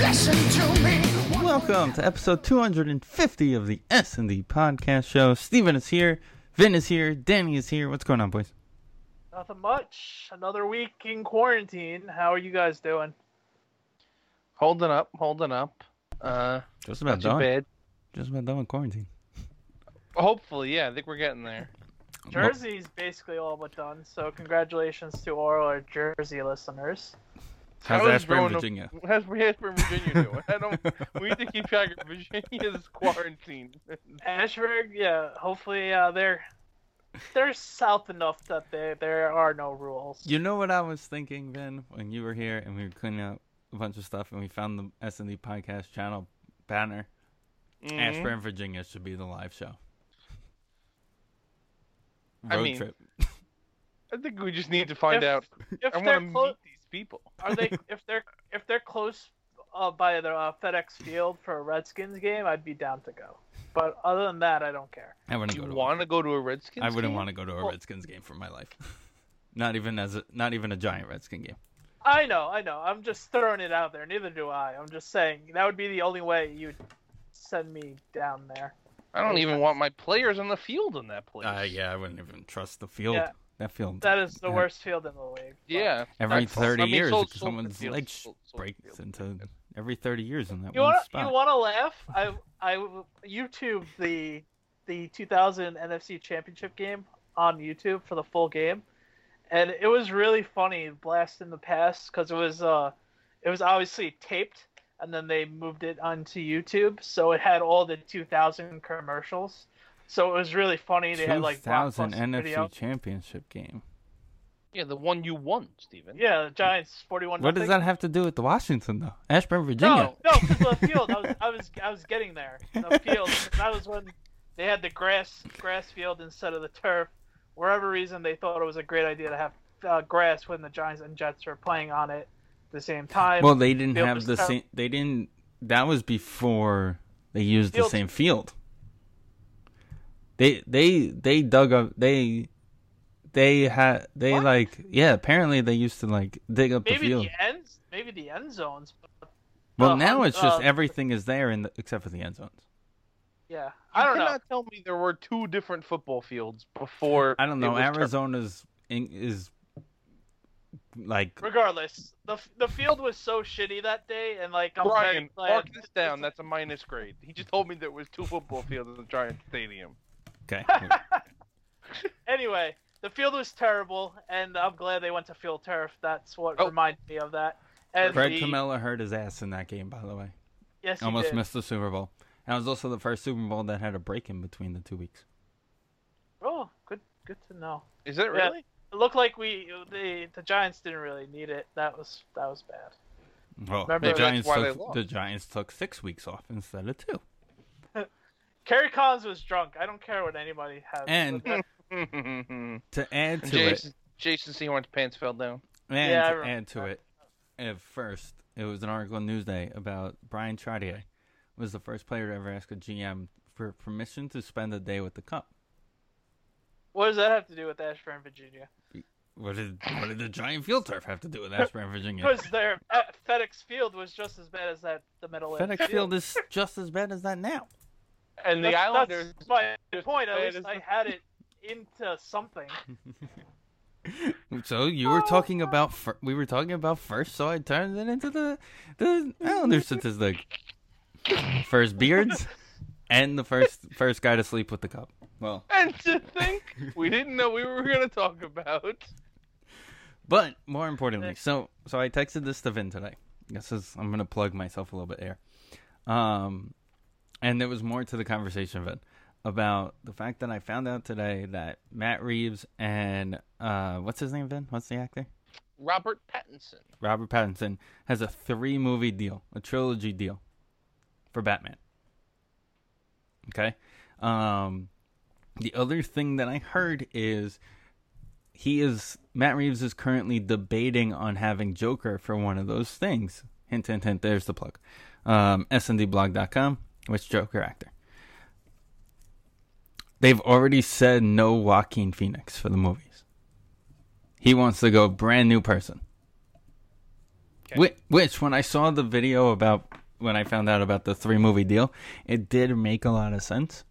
Welcome to episode 250 of the S&D Podcast Show. Steven is here, Vin is here, Danny is here. What's going on, boys? Nothing much. Another week in quarantine. How are you guys doing? Holding up, holding up. Uh, Just about done. bad. Just about done with quarantine. Hopefully, yeah. I think we're getting there. Jersey's basically all but done, so congratulations to all our Jersey listeners. How's How is Ashburn, Roanoke- Virginia? How's Ashburn, Virginia doing? I don't. We need to keep track of Virginia's quarantine. Ashburg, yeah, hopefully uh, they're they're south enough that they, there are no rules. You know what I was thinking, Vin, when you were here and we were cleaning out a bunch of stuff and we found the S&D Podcast channel banner. Mhm. Ashburn, Virginia should be the live show. Road I mean, trip. I think we just need to find If- out. If I they're want to close, meet these people. are they if they're if they're close uh, by the uh, FedEx Field for a Redskins game, I'd be down to go. But other than that, I don't care. I wouldn't You go to want to go to a Redskins? I wouldn't game? want to go to a Well- Redskins game for my life. not even as a, not even a giant Redskin game. I know, I know. I'm just throwing it out there. Neither do I. I'm just saying that would be the only way you'd send me down there. I don't even want my players on the field in that place. Uh, yeah, I wouldn't even trust the field. Yeah. That field. That is the Yeah. worst field in the league. Yeah. Every that's- 30 I mean, years, Sol- Soldier someone's Field, leg Sol- Soldier breaks Field. into every 30 years in that You one want spot. you want to laugh? I I YouTube the the 2000 NFC Championship game on YouTube for the full game, and it was really funny. Blast in the past because it was uh it was obviously taped, and then they moved it onto YouTube, so it had all the 2000 commercials. So it was really funny. They had like 2000 Blockbuster NFC Video. Championship game. Yeah, the one you won, Steven. Yeah, the Giants 41. What does that have to do with the Washington though? Ashburn, Virginia. No, no, because the field. I was, I was, I was getting there. The field. That was when they had the grass, grass field instead of the turf. Whatever reason they thought it was a great idea to have uh, grass when the Giants and Jets were playing on it at the same time. Well, they didn't Field have the ter- same. They didn't. That was before they used the Field- same field. They they they dug up. They they had they What? like yeah. Apparently they used to like dig up the maybe field. the ends, maybe the end zones. But, well, uh, now it's just uh, everything is there in the, except for the end zones. yeah, I don't you know. cannot tell me there were two different football fields before. I don't know. Arizona's in, is like Regardless, the the field was so shitty that day, and like I'm Brian, mark this down. That's a minus grade. He just told me there was two football fields in the Giant Stadium. Okay. anyway, the field was terrible, and I'm glad they went to field turf. That's what Oh. reminded me of that. And Fred the, Camilla hurt his ass in that game. By the way, yes, he almost did. missed the Super Bowl. And it was also the first Super Bowl that had a break in between the two weeks. Oh, good, good to know. Is it Yeah. really? It looked like we the the Giants didn't really need it. That was that was bad. Well, Remember- the Giants took the Giants took six weeks off instead of two. Kerry Collins was drunk. I don't care what anybody has. And- To add to Jason, Jason Sehorn's pants fell down. and Yeah, to add to it, at first it was an article in Newsday about Bryan Trottier was the first player to ever ask a GM for permission to spend a day with the cup. what does that have to do with Ashburn, Virginia? What did what did the giant field turf have to do with Ashburn, Virginia? Because their uh, FedEx Field was just as bad as that the Middle FedEx Field is just as bad as that now. And the That's- Islanders. That's my point. At least I had it into something. So you were talking about fir- we were talking about first, so I turned it into the the Islander statistic. First beards, and the first first guy to sleep with the cup. Well, And to think we didn't know we were going to talk about. but more importantly, so so I texted this to Vin today. This is I'm gonna plug myself a little bit here. Um, and there was more to the conversation, Vin, about the fact that I found out today that Matt Reeves and uh, what's his name, Vin? What's the actor? Robert Pattinson. Robert Pattinson has a three movie deal, a trilogy deal for Batman. Okay. Um, the other thing that I heard is he is Matt Reeves is currently debating on having Joker for one of those things. Hint, hint, hint. There's the plug. Um, SNDblog.com. Which Joker actor? They've already said no Joaquin Phoenix for the movies. He wants to go brand new person. Okay. Which, which, when I saw the video about when I found out about the three movie deal, it did make a lot of sense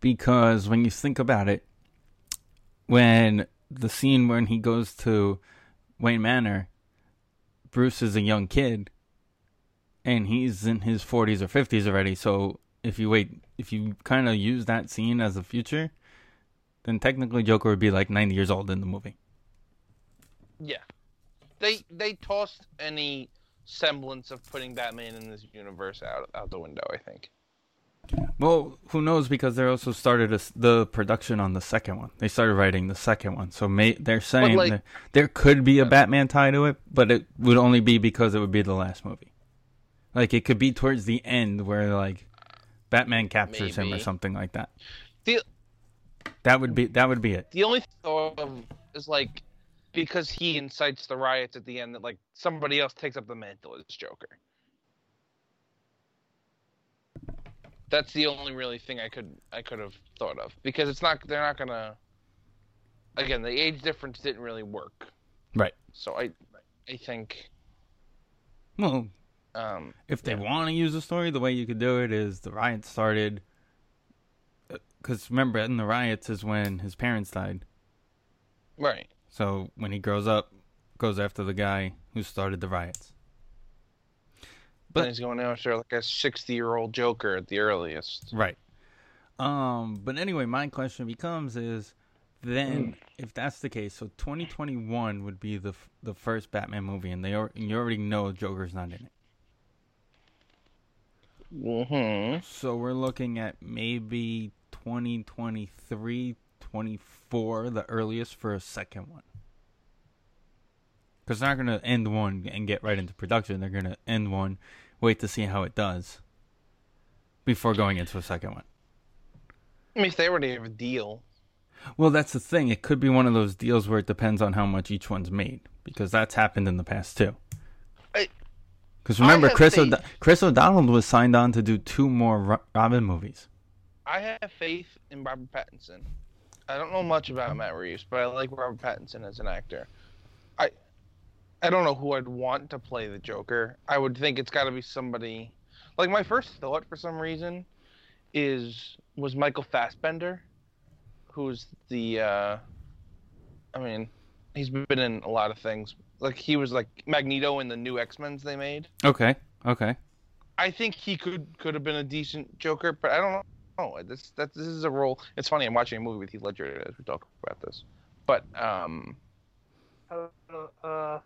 because when you think about it, when the scene when he goes to Wayne Manor, Bruce is a young kid and he's in his 40s or 50s already. So if you wait, if you kind of use that scene as a future, then technically Joker would be like 90 years old in the movie. Yeah. They they tossed any semblance of putting Batman in this universe out out the window. I think. Well, who knows? Because they also started a the production on the second one. They started writing the second one, so may, they're saying like- that there could be a Batman tie to it, but it would only be because it would be the last movie. Like it could be towards the end where like Batman captures him or something like that. The That would be that would be it. the only thought um, of is like because he incites the riots at the end that like somebody else takes up the mantle as Joker. That's the only really thing I could I could have thought of because it's not they're not gonna. Again, the age difference didn't really work, Right. so I I think Well, um if they Yeah. want to use the story, the way you could do it is the riots started. Because remember, in the riots is when his parents died. right So when he grows up, goes after the guy who started the riots. but But- he's going after like a sixty year old Joker at the earliest. Right. Um. But anyway, my question becomes: is then if that's the case, so 2021 would be the f- the first Batman movie, and they al- and you already know Joker's not in it. Mm-hmm. So we're looking at maybe 2023, 24, the earliest for a second one. Because they're not going to end one and get right into production. They're going to end one, wait to see how it does before going into a second one. I mean, if they already have a deal, Well, that's the thing. It could be one of those deals where it depends on how much each one's made, because that's happened in the past too. Because remember, Chris faith. Chris O'Donnell was signed on to do two more Robin movies. I have faith in Robert Pattinson. I don't know much about Matt Reeves, but I like Robert Pattinson as an actor. I I don't know who I'd want to play the Joker. I would think it's got to be somebody. Like my first thought for some reason is was Michael Fassbender, who's the uh I mean, he's been in a lot of things. Like he was like Magneto in the new X-Men's they made. Okay, okay. I think he could could have been a decent Joker, but I don't know. This that this is a role. It's funny. I'm watching a movie with Heath Ledger as we talk about this, but um, Uh, uh,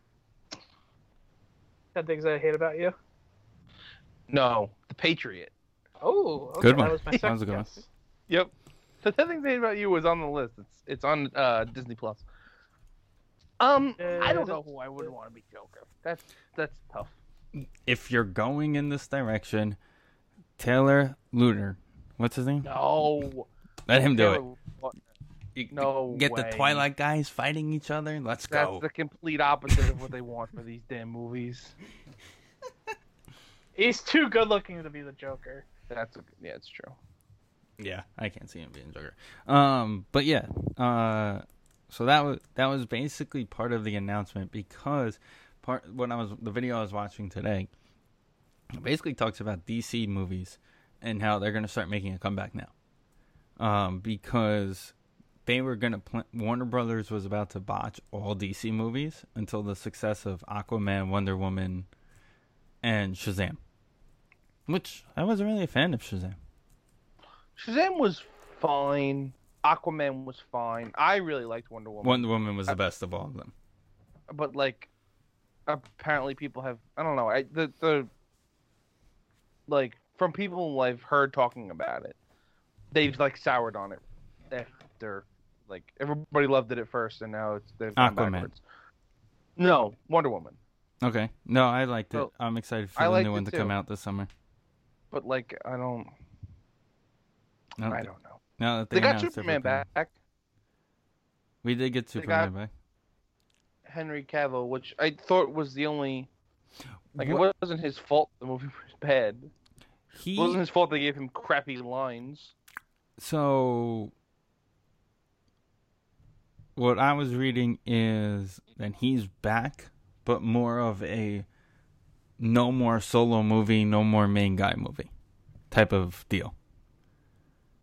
ten things I hate about you. no, The Patriot. Oh, okay, Good one. That was my That second was a good one. guess. Yep. The ten things I hate about you was on the list. It's it's on uh, Disney Plus. Um, I don't know who I would want to be Joker. That's that's tough. If you're going in this direction, Taylor Lautner, what's his name? No, Let him do it. What- You- no Get the. Twilight guys fighting each other. Let's That's go. That's the complete opposite of what they want for these damn movies. He's too good looking to be the Joker. That's a, yeah, it's true. Yeah, I can't see him being Joker. Um, but yeah, uh, so that was that was basically part of the announcement because part when I was the video I was watching today, basically talks about DC movies and how they're gonna start making a comeback now, um, because they were gonna pl- Warner Brothers was about to botch all DC movies until the success of Aquaman, Wonder Woman, and Shazam, which I wasn't really a fan of Shazam. Shazam was fine. Aquaman was fine. I really liked Wonder Woman. Wonder Woman was the best of all of them. but like apparently people have I don't know. I the the like from people I've heard talking about it, they've like soured on it after like everybody loved it at first and now it's they've gone Aquaman. backwards. No, Wonder Woman. Okay. No, I liked it. Well, I'm excited for I the new one to come out this summer. but like I don't. No, I don't know. Now that They got Superman everything. back. We did get Superman back. Henry Cavill, which I thought was the only. Like What- it wasn't his fault. The movie was bad. He It wasn't his fault they gave him crappy lines. so what I was reading is that he's back, but more of a no more solo movie, no more main guy movie type of deal.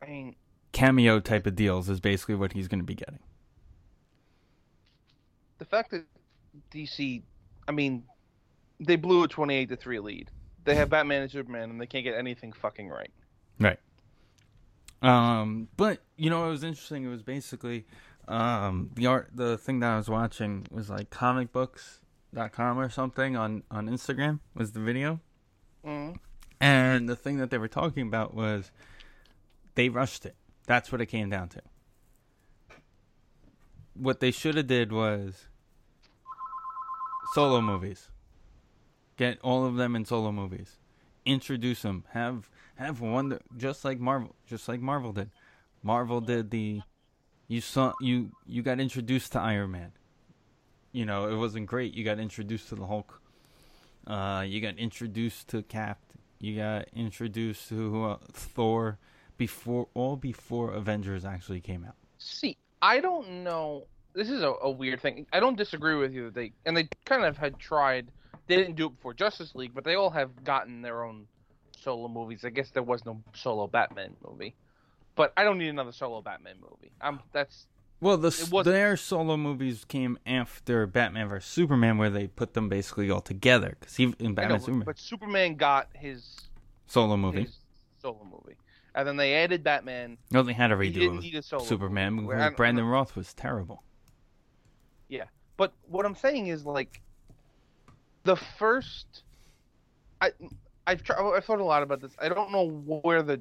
I mean, Cameo type of deals is basically what he's going to be getting. the fact that DC, I mean, they blew a twenty-eight to three lead. They have Batman and Superman, and they can't get anything fucking right. Right. Um, but you know, it was interesting. It was basically um, the art. The thing that I was watching was like comicbooks.com or something on on Instagram was the video, Mm. and the thing that they were talking about was they rushed it. That's what it came down to. What they should have did was solo movies. Get all of them in solo movies. Introduce them. Have have one just like Marvel, just like Marvel did. Marvel did the you saw you you got introduced to Iron Man. You know, it wasn't great. You got introduced to the Hulk. Uh, you got introduced to Cap. You got introduced to uh, Thor before all before Avengers actually came out. See, I don't know. This is a, a weird thing. I don't disagree with you that they and they kind of had tried. They didn't do it before Justice League, but they all have gotten their own solo movies. I guess there was no solo Batman movie, but I don't need another solo Batman movie. I'm that's Well, the their solo movies came after Batman vs Superman, where they put them basically all together. Because he in know, Batman but- Superman but Superman got his solo movie. his solo movie, and then they added Batman. No, they had to redo didn't it need a solo Superman where I because don't- Brandon Routh was terrible. Yeah, but what I'm saying is like the first. I I've tried, I've thought a lot about this. I don't know where the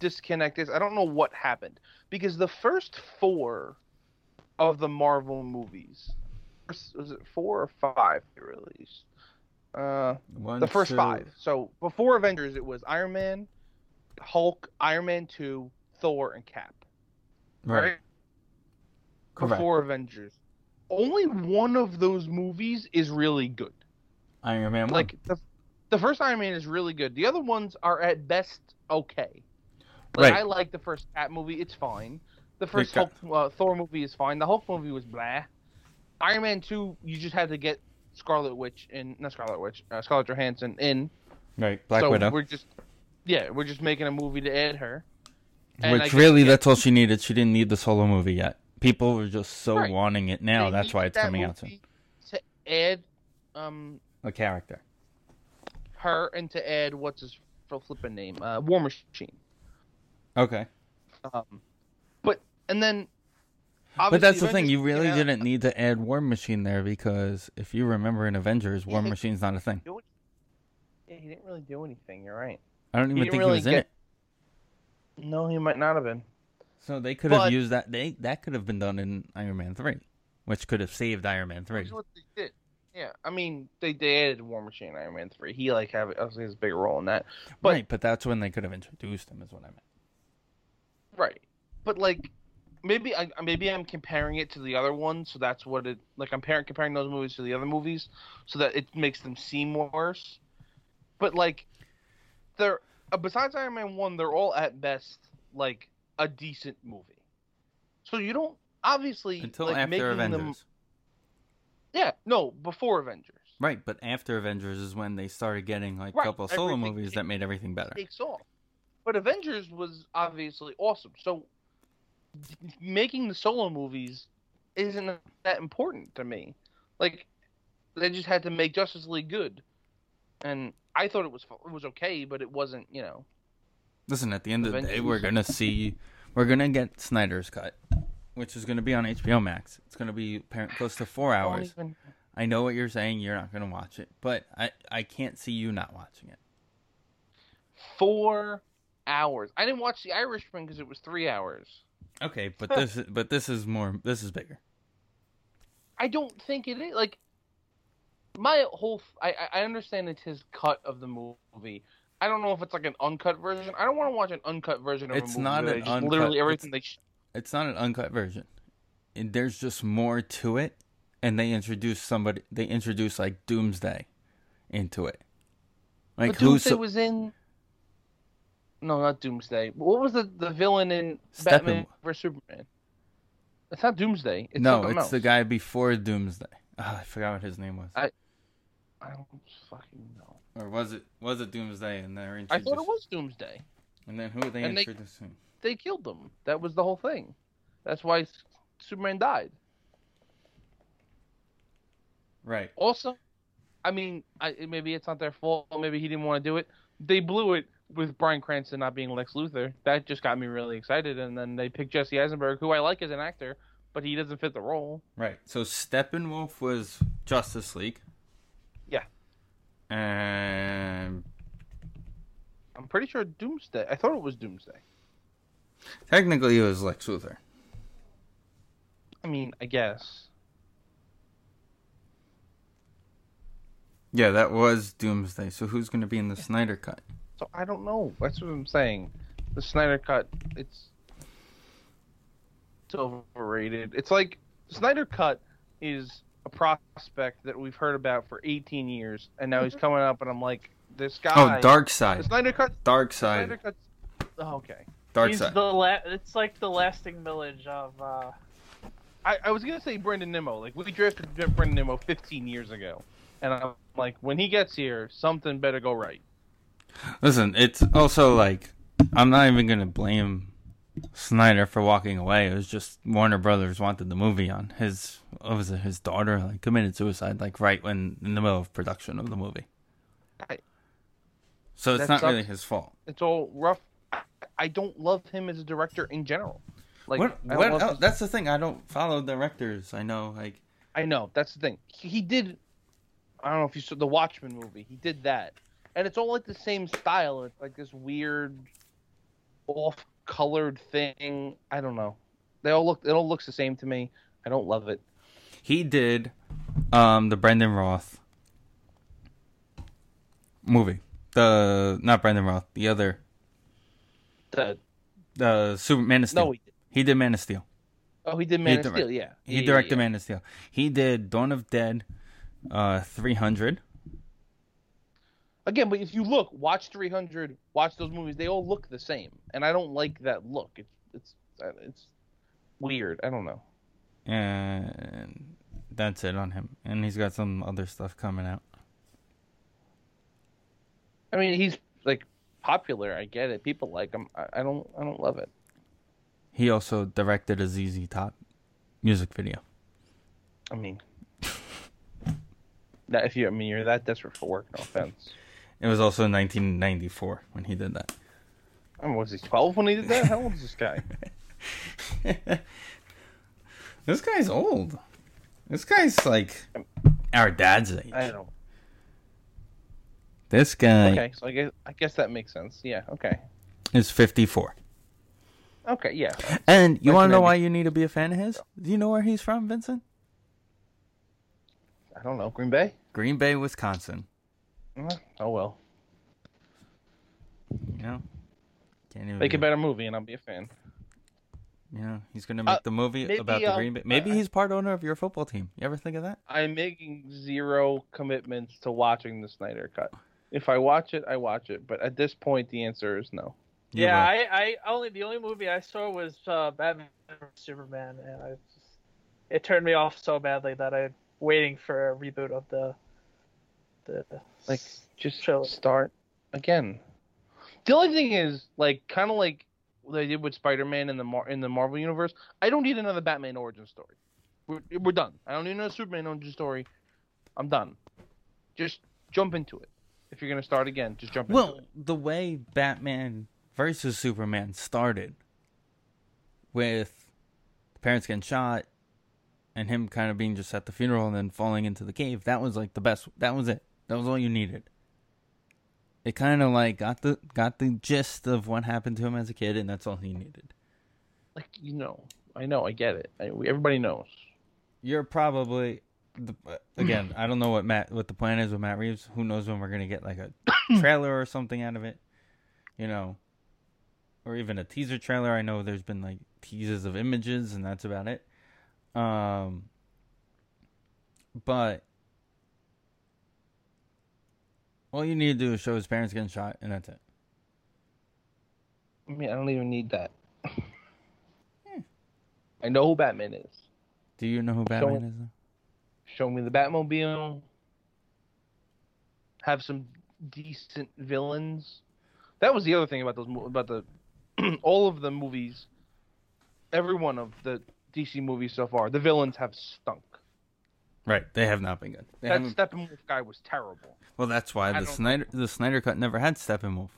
disconnect is. I don't know what happened because the first four of the Marvel movies was it four or five they released? Uh, One, the first two- five. So before Avengers, it was Iron Man, Hulk, Iron Man two, Thor, and Cap. right? right? Correct. Before Avengers, only one of those movies is really good. Iron Man one. Like the the first Iron Man is really good. The other ones are at best okay. Like, Right. I like the first Cap movie; it's fine. The first Hulk, uh, Thor movie is fine. The Hulk movie was blah. Iron Man two, you just had to get Scarlet Witch in, not Scarlet Witch, uh, Scarlett Johansson in. right, Black so Widow. we're just, yeah, we're just making a movie to add her. And Which guess- really, yeah, that's all she needed. She didn't need the solo movie yet. People were just so Right. wanting it now. they That's why it's that coming out soon. To add, um, A character. her and to add what's his flipping name, uh, War Machine. Okay. Um, but and then, But that's the obviously thing. You really came out- didn't need to add War Machine there because if you remember in Avengers, War Machine's not a thing. Yeah, he didn't really do anything. You're right. I don't even didn't think really he was in it. No, he might not have been. So they could have used that. They that could have been done in Iron Man three, which could have saved Iron Man three. That's what they did. Yeah, I mean, they, they added War Machine in Iron Man three. He like have obviously has a bigger role in that. But right, but that's when they could have introduced him. Is what I meant. right, but like maybe I maybe I'm comparing it to the other ones, so that's what it like. I'm comparing comparing those movies to the other movies, so that it makes them seem worse. But like, they're uh, besides Iron Man one, they're all at best like a decent movie. So you don't obviously Until like, after Avengers. Them, yeah, no, before Avengers. Right, but after Avengers is when they started getting like a Right, couple solo movies takes- that made everything better. takes off. But Avengers was obviously awesome. So making the solo movies isn't that important to me. Like they just had to make Justice League good, and I thought it was it was okay, but it wasn't. You know, Listen, at the end of the day, we're gonna see, we're gonna get Snyder's cut, which is gonna be on HBO Max. It's gonna be close to four hours. even- I know what you're saying. You're not gonna watch it, but I I can't see you not watching it. four hours. I didn't watch The Irishman because it was three hours. Okay, but this but this is more this is bigger. I don't think it is like my whole. I I- I understand it's his cut of the movie, I don't know if it's like an uncut version. I don't want to watch an uncut version of It's a movie. not an uncut- Literally it's- everything they. Sh- It's not an uncut version. And There's just more to it, and they introduce somebody. They introduce like Doomsday into it. Like but Doomsday so, was in. No, not Doomsday. What was the the villain in Steppenwolf. Batman vs Superman? It's not Doomsday. It's no? It's the guy before Doomsday. Ah, I forgot what his name was. I- I don't fucking know. or was it was it Doomsday? And they're I thought it was Doomsday. And then who are they And they- introducing? They killed them. That was the whole thing. That's why Superman died. Right. Also, I mean, I, maybe it's not their fault. Maybe he didn't want to do it. They blew it with Bryan Cranston not being Lex Luthor. That just got me really excited. And then they picked Jesse Eisenberg, who I like as an actor, but he doesn't fit the role. Right. So Steppenwolf was Justice League. And I'm pretty sure Doomsday. I thought it was Doomsday. technically it was Lex Luthor. I mean, I guess. Yeah, that was Doomsday. So who's going to be in the Snyder cut? So I don't know. That's what I'm saying. The Snyder cut, it's it's overrated. It's like the Snyder cut is a prospect that we've heard about for 18 years, and now he's coming up, and I'm like, this guy. Oh, Dark The Side. Snyder cut. Dark Snyder Side. cut. Oh, okay. Dark He's Side. the la- It's like the lasting village of. uh I, I was gonna say Brandon Nimmo. Like we drafted Brandon Nimmo 15 years ago, and I'm like, when he gets here, something better go right. Listen, it's also like I'm not even gonna blame Snyder for walking away. It was just Warner Brothers wanted the movie on. His what was it? His daughter like committed suicide like right when in the middle of production of the movie. I- So it's not sucks. really his fault. It's all rough. I, I don't love him as a director in general. Like what? What love else? his- That's the thing. I don't follow directors. I know like I know that's the thing. He, he did. I don't know if you saw the Watchmen movie. He did that, and it's all like the same style. It's like this weird, off-colored thing. I don't know. They all look. It all looks the same to me. I don't love it. he did um the Brandon Routh movie. The not Brandon Routh. The other The, the Superman of Steel. no, he did. he did Man of Steel. Oh, he did Man of direct- Steel. Yeah, He Yeah, directed yeah. Man of Steel. He did Dawn of Dead, uh, 300. Again, but if you look, watch 300, watch those movies. They all look the same, and I don't like that look. It's it's uh, it's weird. I don't know. And that's it on him. And he's got some other stuff coming out. I mean, he's like popular. I get it. People like him. I, I don't. I don't love it. He also directed a ZZ Top music video. I mean, that if you, I mean, you're that desperate for work. No offense. It was also 1994 when he did that. I mean, was he 12 when he did that? How old is this guy? this guy's old. This guy's like our dad's age. I don't. Know. This guy Okay, so I guess I guess that makes sense. Yeah. Okay. is 54. Okay. Yeah. And you want to know why you need to be a fan of his? Do you know where he's from, Vincent? I don't know. Green Bay. Green Bay, Wisconsin. Uh, Oh well. You know? Can't even Make a better movie, and I'll be a fan. You know, he's gonna make Uh, the movie maybe, about the um, Green Bay. Maybe I- he's part owner of your football team. You ever think of that? I'm making zero commitments to watching the Snyder Cut. If I watch it, I watch it. But at this point, the answer is no. You yeah, will. I, I only the only movie I saw was uh, Batman vs Superman, and I just, it turned me off so badly that I'm waiting for a reboot of the the Like, just Trilogy. start again. The only thing is, like, kind of like what they did with Spider-Man in the Mar- in the Marvel universe. I don't need another Batman origin story. We're we're done. I don't need another Superman origin story. I'm done. Just jump into it. If you're gonna start again, just jump into Well, it. the way Batman versus Superman started with the parents getting shot and him kind of being just at the funeral and then falling into the cave, that was like the best. That was it. That was all you needed. It kind of like got the got the gist of what happened to him as a kid, and that's all he needed. Like you know, I know, I get it. I, everybody knows. You're probably the, uh, again, I don't know what Matt what the plan is with Matt Reeves. Who knows when we're gonna get like a trailer or something out of it, you know, or even a teaser trailer. I know there's been like teasers of images, and that's about it. Um, but all you need to do is show his parents getting shot, and that's it. I mean, I don't even need that. I know who Batman is. Do you know who Batman is? Though? Show me the Batmobile. Have some decent villains. That was the other thing about those about the all of the movies. Every one of the DC movies so far, the villains have stunk. Right, they have not been good. They that haven't- Steppenwolf guy was terrible. well, that's why I the Snyder the Snyder cut never had Steppenwolf.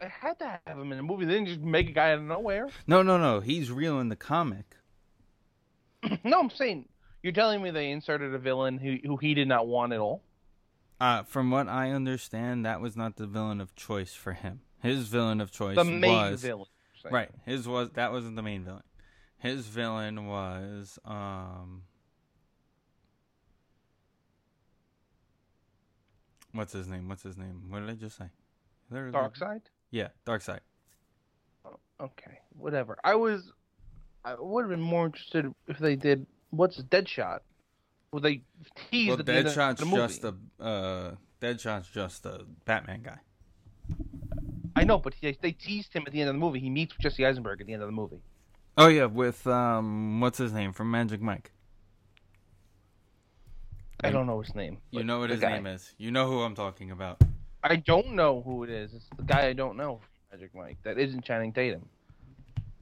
I had to have him in the movie. They didn't just make a guy out of nowhere. No, no, no. He's real in the comic. no, I'm saying you're telling me they inserted a villain who who he did not want at all. Uh, from what I understand, that was not the villain of choice for him. His villain of choice was The main was villain. right. His was that wasn't the main villain. His villain was um. What's his name? What's his name? What did I just say? There- Darkseid. Yeah, Darkseid. Okay, whatever. I was, I would have been more interested if they did what's Deadshot. Well, they teased Well, at the end of Deadshot's the just a uh, Deadshot's just a Batman guy. I know, but they, they teased him at the end of the movie. He meets Jesse Eisenberg at the end of the movie. Oh yeah, with um, what's his name from Magic Mike? I don't know his name. You know what his guy. name is. You know who I'm talking about. I don't know who it is. It's the guy I don't know. Magic Mike. That isn't Channing Tatum.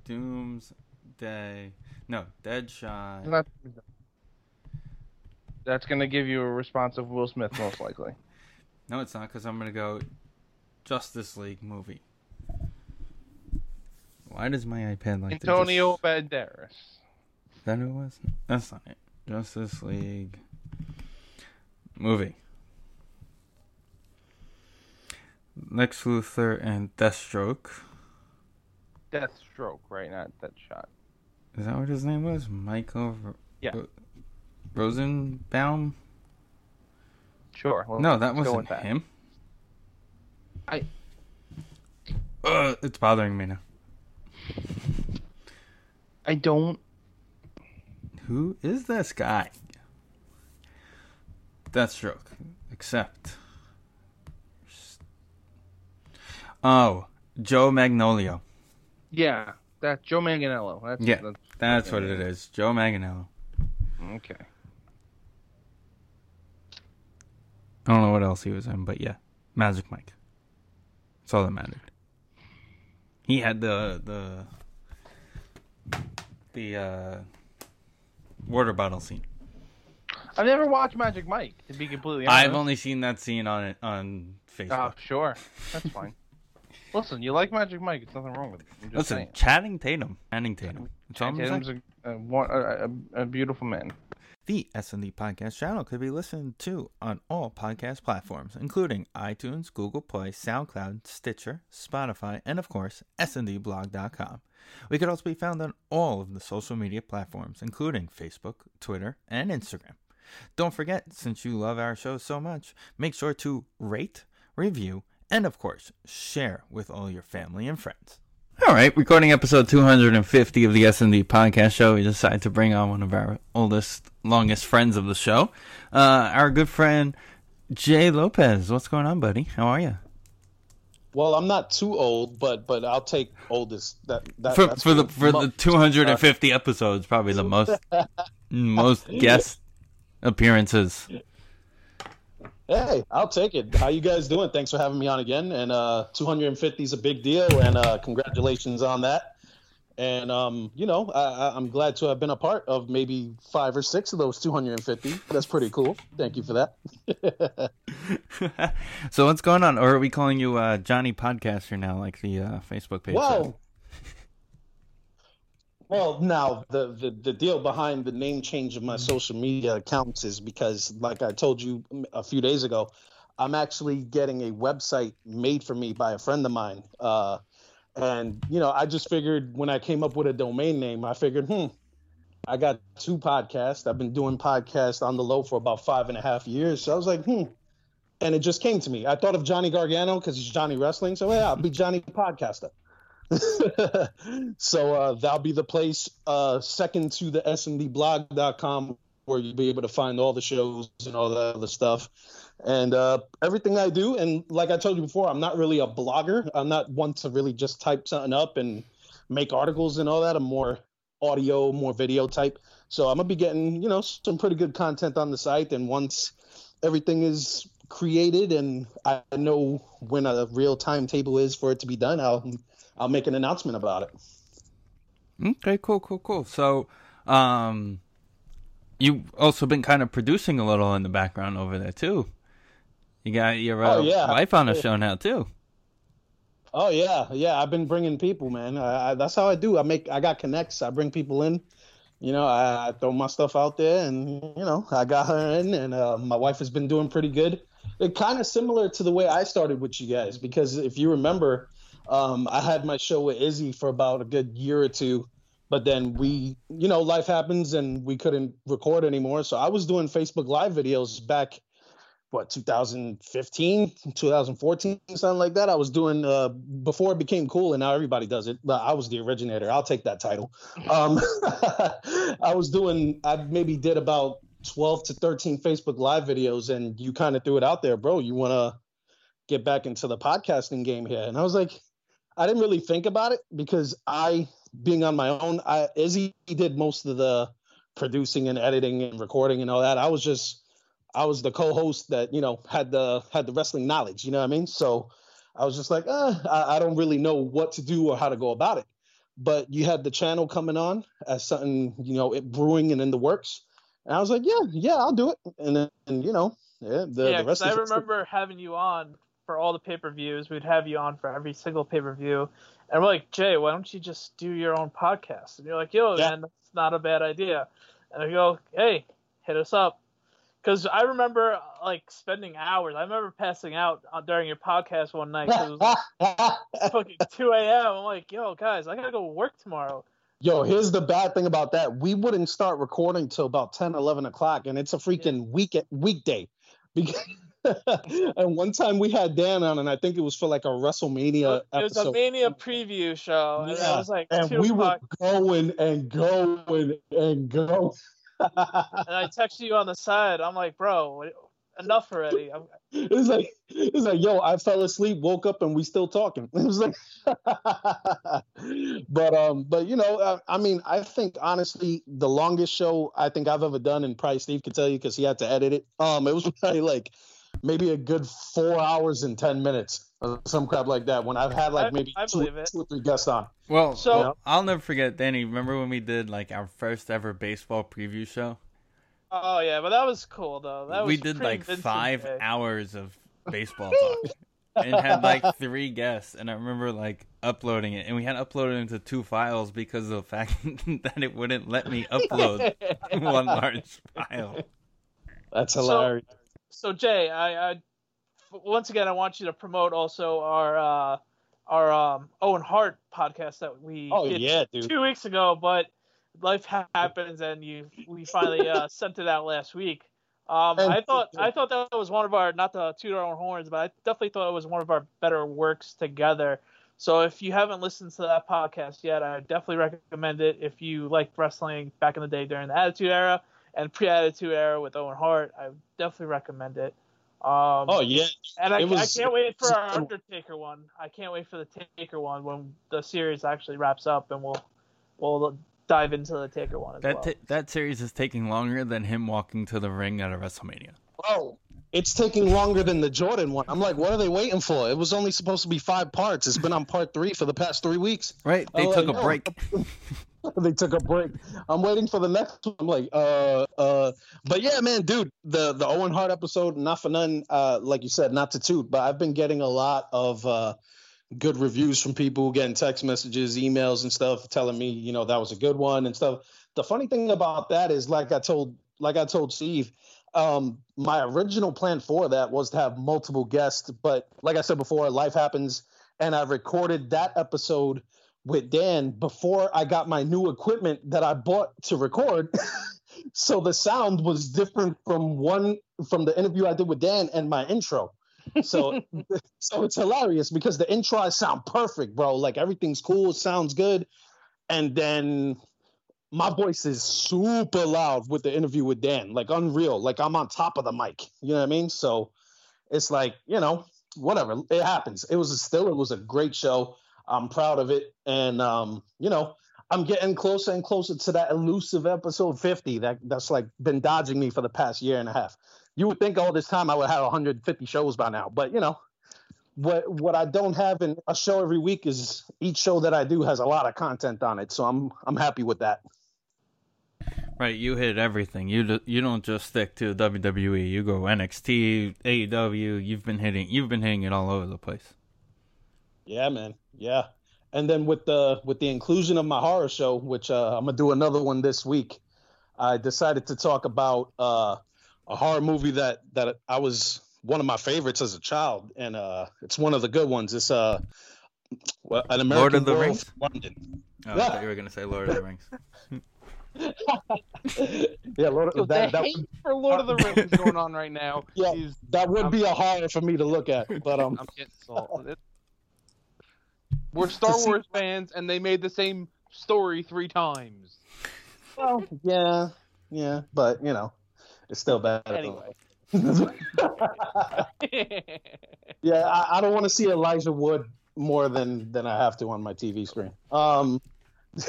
Doomsday. No, Deadshot. Not. That's gonna give you a response of Will Smith, most likely. No, it's not because I'm gonna go Justice League movie. Why does my iPad like to Antonio just- Banderas. That who it was? That's not it. Justice League movie. Lex Luthor and Deathstroke. Deathstroke, right? Not Deadshot. Is that what his name was? Michael Ro- Yeah. Ro- Rosenbaum? Sure. well, No, that wasn't that. him. I- Uh, it's bothering me now. I don't. Who is this guy? Deathstroke. Except. Oh, Joe Manganiello. Yeah, that's Joe Manganiello. That's, Yeah. That's, That's what it is. Joe Manganiello. okay. I don't know what else he was in, but yeah, Magic Mike. That's all that mattered. He had the the the uh, water bottle scene. I've never watched Magic Mike. To be completely honest. I've only seen that scene on it on Oh, Facebook. sure. That's fine. Listen, you like Magic Mike. It's nothing wrong with it. I'm just Listen, saying. Channing Tatum, Channing Tatum. Channing all I'm Tatum's a, a, a, a, a beautiful man. The S&D Podcast channel could be listened to on all podcast platforms, including iTunes, Google Play, SoundCloud, Stitcher, Spotify, and of course, sndblog.com. We could also be found on all of the social media platforms, including Facebook, Twitter, and Instagram. Don't forget, since you love our show so much, make sure to rate, review, and of course, share with all your family and friends. All right, recording episode 250 of the S&D podcast show. We decided to bring on one of our oldest, longest friends of the show, uh, our good friend Jay Lopez. What's going on, buddy? How are you? Well, I'm not too old, but but I'll take oldest. That, that For, that's for the for the month. 250 episodes, probably the most most guest appearances. Hey, I'll take it. How you guys doing? Thanks for having me on again. And uh, 250 is a big deal, and uh, congratulations on that. And um, you know, I, I'm glad to have been a part of maybe five or six of those 250. That's pretty cool. Thank you for that. so what's going on? Or are we calling you uh, Johnny Podcaster now, like the uh, Facebook page? says? Well, now the, the the deal behind the name change of my social media accounts is because, like I told you a few days ago, I'm actually getting a website made for me by a friend of mine. Uh, and you know, I just figured when I came up with a domain name, I figured, hmm, I got two podcasts. I've been doing podcasts on the low for about five and a half years. So I was like, hmm. And it just came to me. I thought of Johnny Gargano because he's Johnny Wrestling. So yeah, I'll be Johnny Podcaster. so uh, that'll be the place uh, second to the sndblog.com where you'll be able to find all the shows and all that other stuff. And uh, everything i do and like i told you before i'm not really a blogger. I'm not one to really just type something up and make articles and all that. I'm more audio more video type. So i'm gonna be getting you know some pretty good content on the site. And once everything is created and i know when a real timetable is for it to be done i'll i'll make an announcement about it Okay, cool, cool, cool. So, um, you've also been kind of producing a little in the background over there too. You got your uh, Oh, yeah. wife on the show now too. Oh yeah, yeah. I've been bringing people, man. I, I, that's how I do. I make. I got connects. I bring people in. You know, I, I throw my stuff out there, and you know, I got her in, and uh, my wife has been doing pretty good. It kind of similar to the way I started with you guys, because if you remember, um, I had my show with Izzy for about a good year or two, but then we, you know, life happens and we couldn't record anymore. So I was doing Facebook Live videos back what 2015 2014 something like that. I was doing uh before it became cool and now everybody does it but i was the originator. I'll take that title. Um i was doing i maybe did about 12 to 13 facebook live videos and you kind of threw it out there bro you want to get back into the podcasting game here? And i was like i didn't really think about it because i being on my own i izzy did most of the producing and editing and recording and all that i was just I was the co-host that you know had the had the wrestling knowledge. You know what I mean? So I was just like, uh, I, I don't really know what to do or how to go about it. But you had the channel coming on as something you know it brewing and in the works, and I was like, yeah, yeah, I'll do it. And then and, you know, yeah, the, yeah, the rest I remember having you on for all the pay per views. We'd have you on for every single pay per view, and we're like, Jay, why don't you just do your own podcast? And you're like, Yo, Yeah. man, that's not a bad idea. And I go, Hey, hit us up. Because I remember like spending hours. I remember passing out uh, during your podcast one night. 'cause it was like fucking 2 a.m. I'm like, Yo, guys, I gotta go work tomorrow. Yo, here's the bad thing about that. We wouldn't start recording till about 10, 11 o'clock, and it's a freaking week weekday. Because and one time we had Dan on, and I think it was for like a WrestleMania it was a. Mania preview show, and Yeah, it was like and we were going and going and going. And I texted you on the side. I'm like, bro, enough already. I'm, it was like it was like yo i fell asleep woke up and we still talking it was like but um but you know uh, i mean i think honestly the longest show i think i've ever done and probably steve could tell you because he had to edit it um it was probably like maybe a good four hours and ten minutes or some crap like that when i've had like maybe I two, two or three guests on Well, So- Yeah. I'll never forget, Danny. Remember when we did like our first ever baseball preview show? oh yeah, but that was cool though. That was we did like five Day. hours of baseball talk and had like three guests. And I remember like uploading it, and we had uploaded into two files because of the fact that it wouldn't let me upload one large file. that's So- hilarious So Jay, I once again I want you to promote also our uh, our um, Owen Hart podcast that we oh did yeah dude two weeks ago, but life ha- happens and you we finally uh, sent it out last week. Um, I thought I thought that was one of our not to toot our own horns, but I definitely thought it was one of our better works together. So if you haven't listened to that podcast yet, I definitely recommend it. If you like wrestling back in the day during the Attitude Era and pre-Attitude Era with Owen Hart, I definitely recommend it. Um, oh yeah and I, was- I can't wait for our Undertaker one. I can't wait for the Taker one when the series actually wraps up, and we'll we'll dive into the Taker one as That well. ta- that series is taking longer than him walking to the ring at a WrestleMania. Oh, it's taking longer than the Jordan one. I'm like, what are they waiting for? It was only supposed to be five parts. It's been on part three for the past three weeks. Right? They Oh, took I a know. break. they took a break. I'm waiting for the next one. I'm like, uh, uh, but yeah, man, dude, the the Owen Hart episode, not for none, uh, like you said, not to toot, but I've been getting a lot of uh, good reviews from people, getting text messages, emails, and stuff, telling me, you know, that was a good one and stuff. The funny thing about that is, like I told, like I told Steve, um, my original plan for that was to have multiple guests, but like I said before, life happens, and I recorded that episode with Dan before I got my new equipment that I bought to record. so the sound was different from one from the interview I did with Dan and my intro. So so it's hilarious because the intro I sound perfect, bro. Like everything's cool, sounds good. And then my voice is super loud with the interview with Dan, like unreal. Like I'm on top of the mic. You know what I mean? So it's like, you know, whatever. It happens. It was a, still it was a great show. I'm proud of it. And um, you know, I'm getting closer and closer to that elusive episode 50 that that's like been dodging me for the past year and a half. You would think all this time I would have 150 shows by now, but you know, what what I don't have in a show every week is each show that I do has a lot of content on it. So I'm I'm happy with that. Right, you hit everything. You do, you don't just stick to WWE. You go NXT, AEW. You've been hitting you've been hitting it all over the place. Yeah, man. Yeah. And then with the with the inclusion of my horror show, which uh, I'm gonna do another one this week, I decided to talk about uh, a horror movie that that I was one of my favorites as a child, and uh, it's one of the good ones. It's uh, an American Lord of the Werewolf Rings? London. Oh, I thought you were gonna say Lord of the Rings. yeah, Lord, Yo, that, the that, hate would, for Lord of the Rings going on right now Yeah. is that would I'm- be a horror for me to look at, but um, I'm getting salted. We're Star Wars fans, and they made the same story three times. well, yeah, yeah, but you know, it's still bad. Anyway. Yeah, I, I don't want to see Elijah Wood more than than I have to on my TV screen. Um,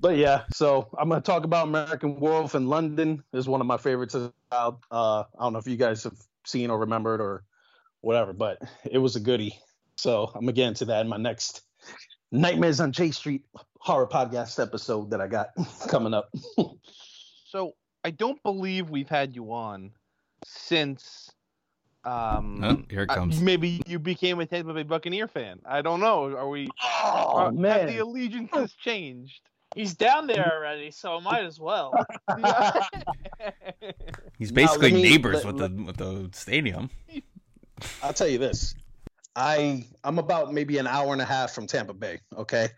but yeah, so I'm gonna talk about American Wolf in London. Is one of my favorites as. Uh, I don't know if you guys have seen or remembered or whatever, but it was a goodie. So I'm gonna get into that in my next Nightmares on J Street horror podcast episode that I got coming up. so I don't believe we've had you on since. Um, Oh, here it uh, comes. maybe you became a Tampa Bay Buccaneer fan. I don't know. Are we? Oh are- Have the man, allegiances changed? He's down there already, so might as well. He's basically let me- neighbors let- with the with the stadium. I'll tell you this. I I'm about maybe an hour and a half from Tampa Bay. Okay,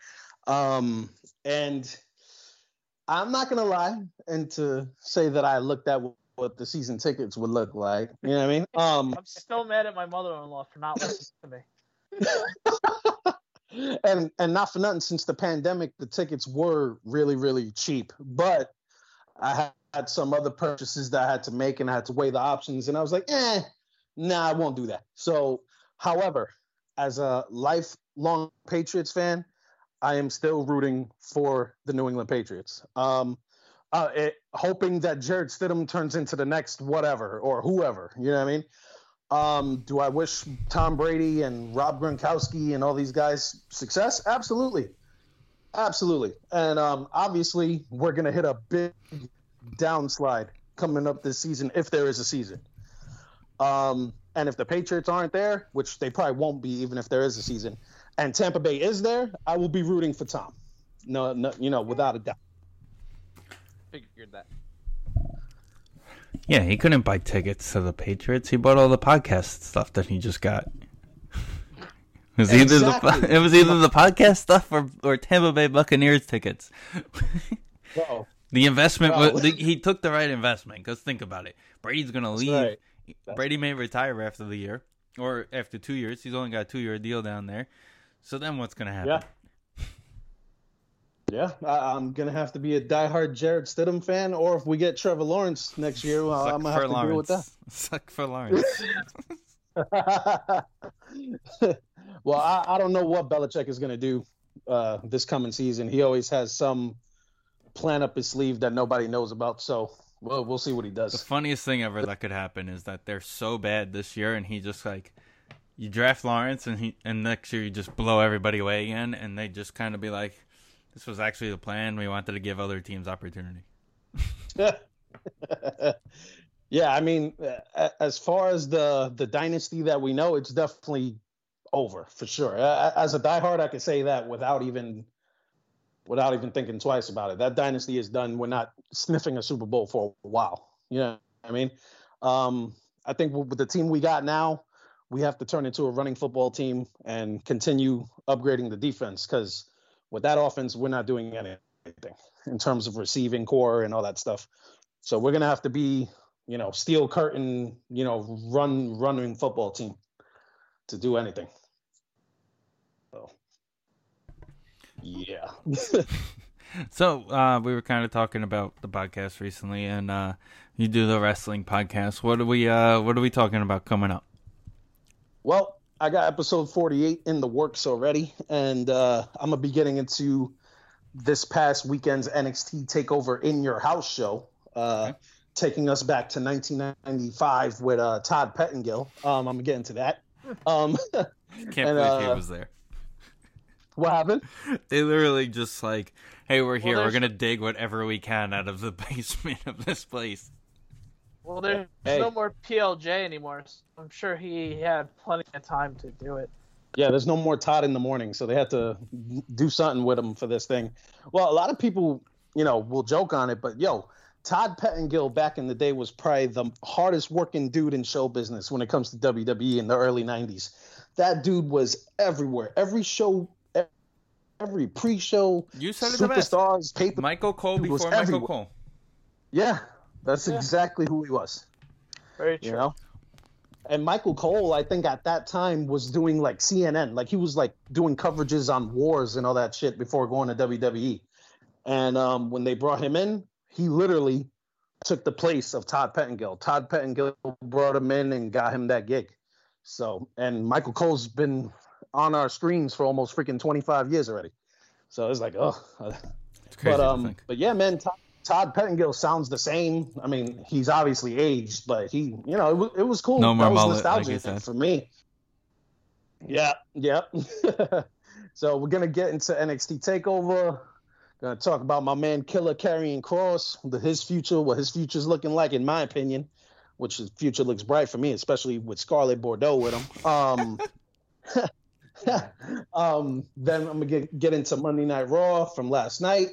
um, and I'm not gonna lie and to say that I looked at what the season tickets would look like. You know what I mean? Um, I'm still mad at my mother-in-law for not listening to me. and and not for nothing, since the pandemic, the tickets were really really cheap. But I had, had some other purchases that I had to make, and I had to weigh the options, and I was like, eh, nah, I won't do that. So, however, as a lifelong Patriots fan, I am still rooting for the New England Patriots. Um, uh, it, hoping that Jarrett Stidham turns into the next whatever or whoever. You know what I mean? Um, do I wish Tom Brady and Rob Gronkowski and all these guys success? Absolutely, absolutely. And um, obviously, we're gonna hit a big downslide coming up this season if there is a season. Um, and if the Patriots aren't there, which they probably won't be, even if there is a season, and Tampa Bay is there, I will be rooting for Tom. No, no, you know, without a doubt. Figured that. Yeah, he couldn't buy tickets to the Patriots. He bought all the podcast stuff that he just got. It was either Exactly. the it was either the podcast stuff or or Tampa Bay Buccaneers tickets. The investment was, the, he took the right investment because think about it. Brady's gonna leave. right. Brady may retire after the year or after two years. He's only got a two year deal down there. So then what's gonna happen? Yeah. Yeah, I, I'm gonna have to be a diehard Jarrett Stidham fan, or if we get Trevor Lawrence next year, well, I'm gonna have to deal with that. Suck for Lawrence. well, I, I don't know what Belichick is gonna do uh, this coming season. He always has some plan up his sleeve that nobody knows about. So, well, we'll see what he does. The funniest thing ever that could happen is that they're so bad this year, and he just like you draft Lawrence, and he and next year you just blow everybody away again, and they just kind of be like, "This was actually the plan. We wanted to give other teams opportunity." yeah, I mean, uh, as far as the the dynasty that we know, it's definitely over for sure. As a diehard, I can say that without even without even thinking twice about it. That dynasty is done. We're not sniffing a Super Bowl for a while. You know I mean? Um, I think with the team we got now, we have to turn into a running football team and continue upgrading the defense because with that offense, we're not doing anything in terms of receiving core and all that stuff. So we're gonna have to be, you know, steel curtain, you know, run running football team to do anything. So yeah. So uh, we were kind of talking about the podcast recently, and uh, you do the wrestling podcast. What are we? Uh, what are we talking about coming up? Well, I got episode 48 in the works already, and uh, I'm gonna be getting into this past weekend's NXT Takeover in Your House show, uh, Okay. taking us back to 1995 with uh, Todd Pettingill. Um, I'm gonna get into that. Um, Can't And, believe he was there. What happened? They literally just like, hey, we're here. we're gonna dig whatever we can out of the basement of this place. Well, there's Hey. no more PLJ anymore. So I'm sure he had plenty of time to do it. Yeah, there's no more Todd in the morning, so they had to do something with him for this thing. Well, a lot of people, you know, will joke on it, but yo, Todd Pettingill back in the day was probably the hardest working dude in show business when it comes to WWE in the early 90s. That dude was everywhere. Every show, every pre-show, You said it the best. superstars, paper. Michael Cole before Michael everywhere. Cole. Yeah, that's Yeah. exactly who he was. Very true. you know and michael cole i think at that time was doing like cnn like he was like doing coverages on wars and all that shit before going to wwe and um, when they brought him in he literally took the place of todd pettingill todd pettingill brought him in and got him that gig so and michael cole's been on our screens for almost freaking 25 years already so it's like oh It's crazy but um, but yeah, man, Todd, Todd Pettingill sounds the same. I mean, he's obviously aged, but he, you know, it was, it was cool. No more that was like nostalgia you for me. Yeah, yeah. so we're gonna get into NXT Takeover. Gonna talk about my man Killer Karrion Kross, the, his future, what his future's looking like, in my opinion. Which his future looks bright for me, especially with Scarlett Bordeaux with him. Um, um, then I'm gonna get get into Monday Night Raw from last night,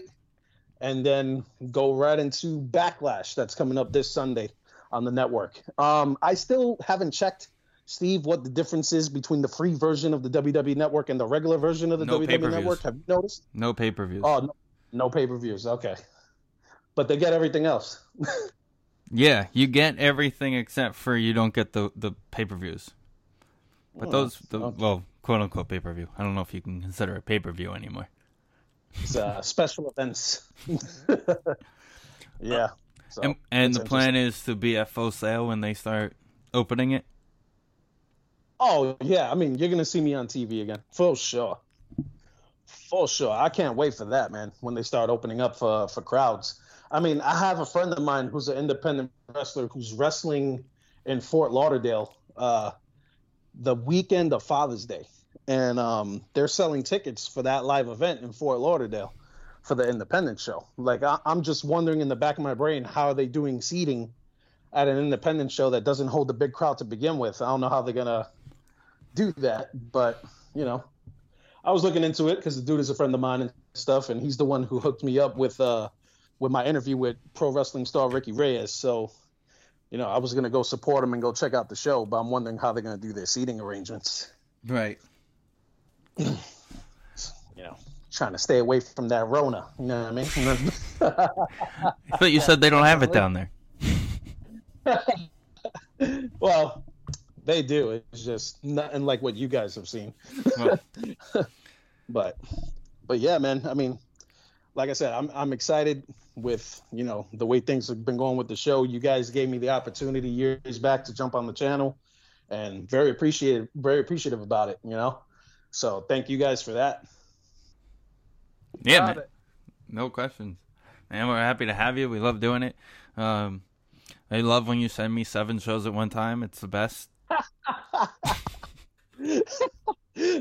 and then go right into Backlash that's coming up this Sunday on the network. Um, I still haven't checked, Steve, what the difference is between the free version of the WWE Network and the regular version of the No WWE. Network. Have you noticed? No pay per views. Oh, no, no pay per views. Okay, but they get everything else. Yeah, you get everything except for you don't get the the pay per views. But Hmm, those, the, okay. well, quote unquote pay per view. I don't know if you can consider it pay per view anymore. It's uh, special events. yeah. So, and and the plan is to be at Full Sail when they start opening it. Oh yeah, I mean you're gonna see me on TV again for sure, for sure. I can't wait for that, man. When they start opening up for for crowds. I mean, I have a friend of mine who's an independent wrestler who's wrestling in Fort Lauderdale uh, the weekend of Father's Day, and um, they're selling tickets for that live event in Fort Lauderdale for the independent show. Like I, I'm just wondering in the back of my brain how are they doing seating at an independent show that doesn't hold a big crowd to begin with. I don't know how they're gonna do that, but you know, I was looking into it because the dude is a friend of mine and stuff, and he's the one who hooked me up with uh with my interview with pro wrestling star Ricky Reyes. So, you know, I was gonna go support him and go check out the show, but I'm wondering how they're gonna do their seating arrangements. Right. You know, trying to stay away from that Rona. You know what I mean? But you said they don't have it down there. well, they do. It's just nothing like what you guys have seen. Well, but but yeah man i mean like i said i'm i'm excited with you know the way things have been going with the show you guys gave me the opportunity years back to jump on the channel and very appreciative very appreciative about it you know so thank you guys for that yeah, man. No questions. Man, we're happy to have you. We love doing it. Um, I love when you send me seven shows at one time. It's the best.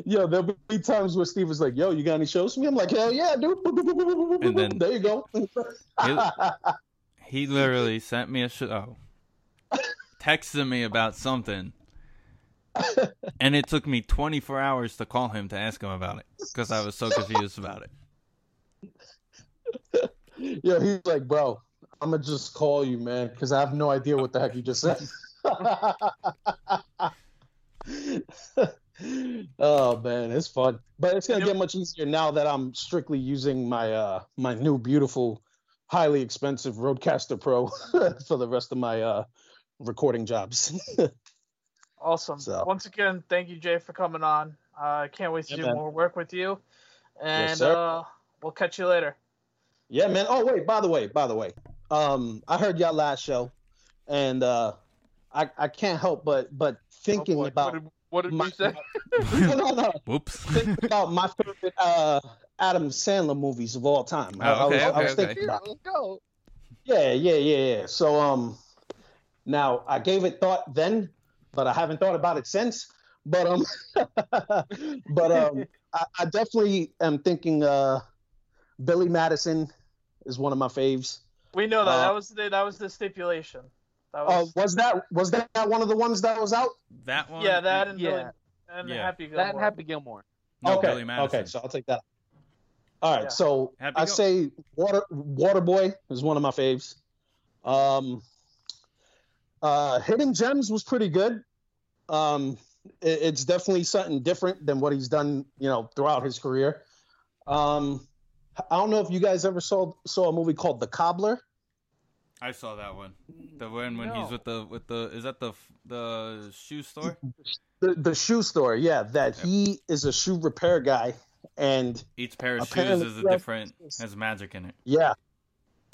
yo there'll be times where steve was like yo you got any shows for me i'm like hell yeah dude And then- there you go He literally sent me a show, texted me about something, and it took me 24 hours to call him to ask him about it because I was so confused about it. Yeah, he's like, bro, I'm gonna just call you, man, because I have no idea what the heck you just said. oh man, it's fun, but it's gonna get much easier now that I'm strictly using my uh my new beautiful, highly expensive RODECaster Pro for the rest of my uh recording jobs. Awesome. So- Once again, thank you, Jay, for coming on. I uh, can't wait to Yeah, do man. more work with you. And sir. uh, we'll catch you later. yeah, man. Oh wait, by the way, by the way, um, I heard y'all last show, and uh, I I can't help but but thinking Oh, about What did, what did my, we say? no, no, no. Whoops. Thinking about my favorite uh Adam Sandler movies of all time. I, Oh, I was, okay, I was okay, okay. thinking about. Let's go. Yeah, yeah, yeah, yeah. So um now I gave it thought then, but I haven't thought about it since. But um but um I, I definitely am thinking uh Billy Madison is one of my faves. We know that. Uh, that was the that was the stipulation. That Oh, was was that was that one of the ones that was out? That one. yeah, that and Yeah. Billy and Yeah. Happy That Gilmore. Happy Gilmore. No, okay. Billy Madison. Okay, so I'll take that. All right, Yeah. so Happy I Go- say Water Waterboy is one of my faves. Um, uh, Hidden Gems was pretty good. Um, it- it's definitely something different than what he's done, you know, throughout his career. Um, I don't know if you guys ever saw saw a movie called The Cobbler. I saw that one. The one when he's with the with the is that the the shoe store? The, the shoe store, yeah, that he is a shoe repair guy, and Each pair of shoes is a different has magic in it. yeah,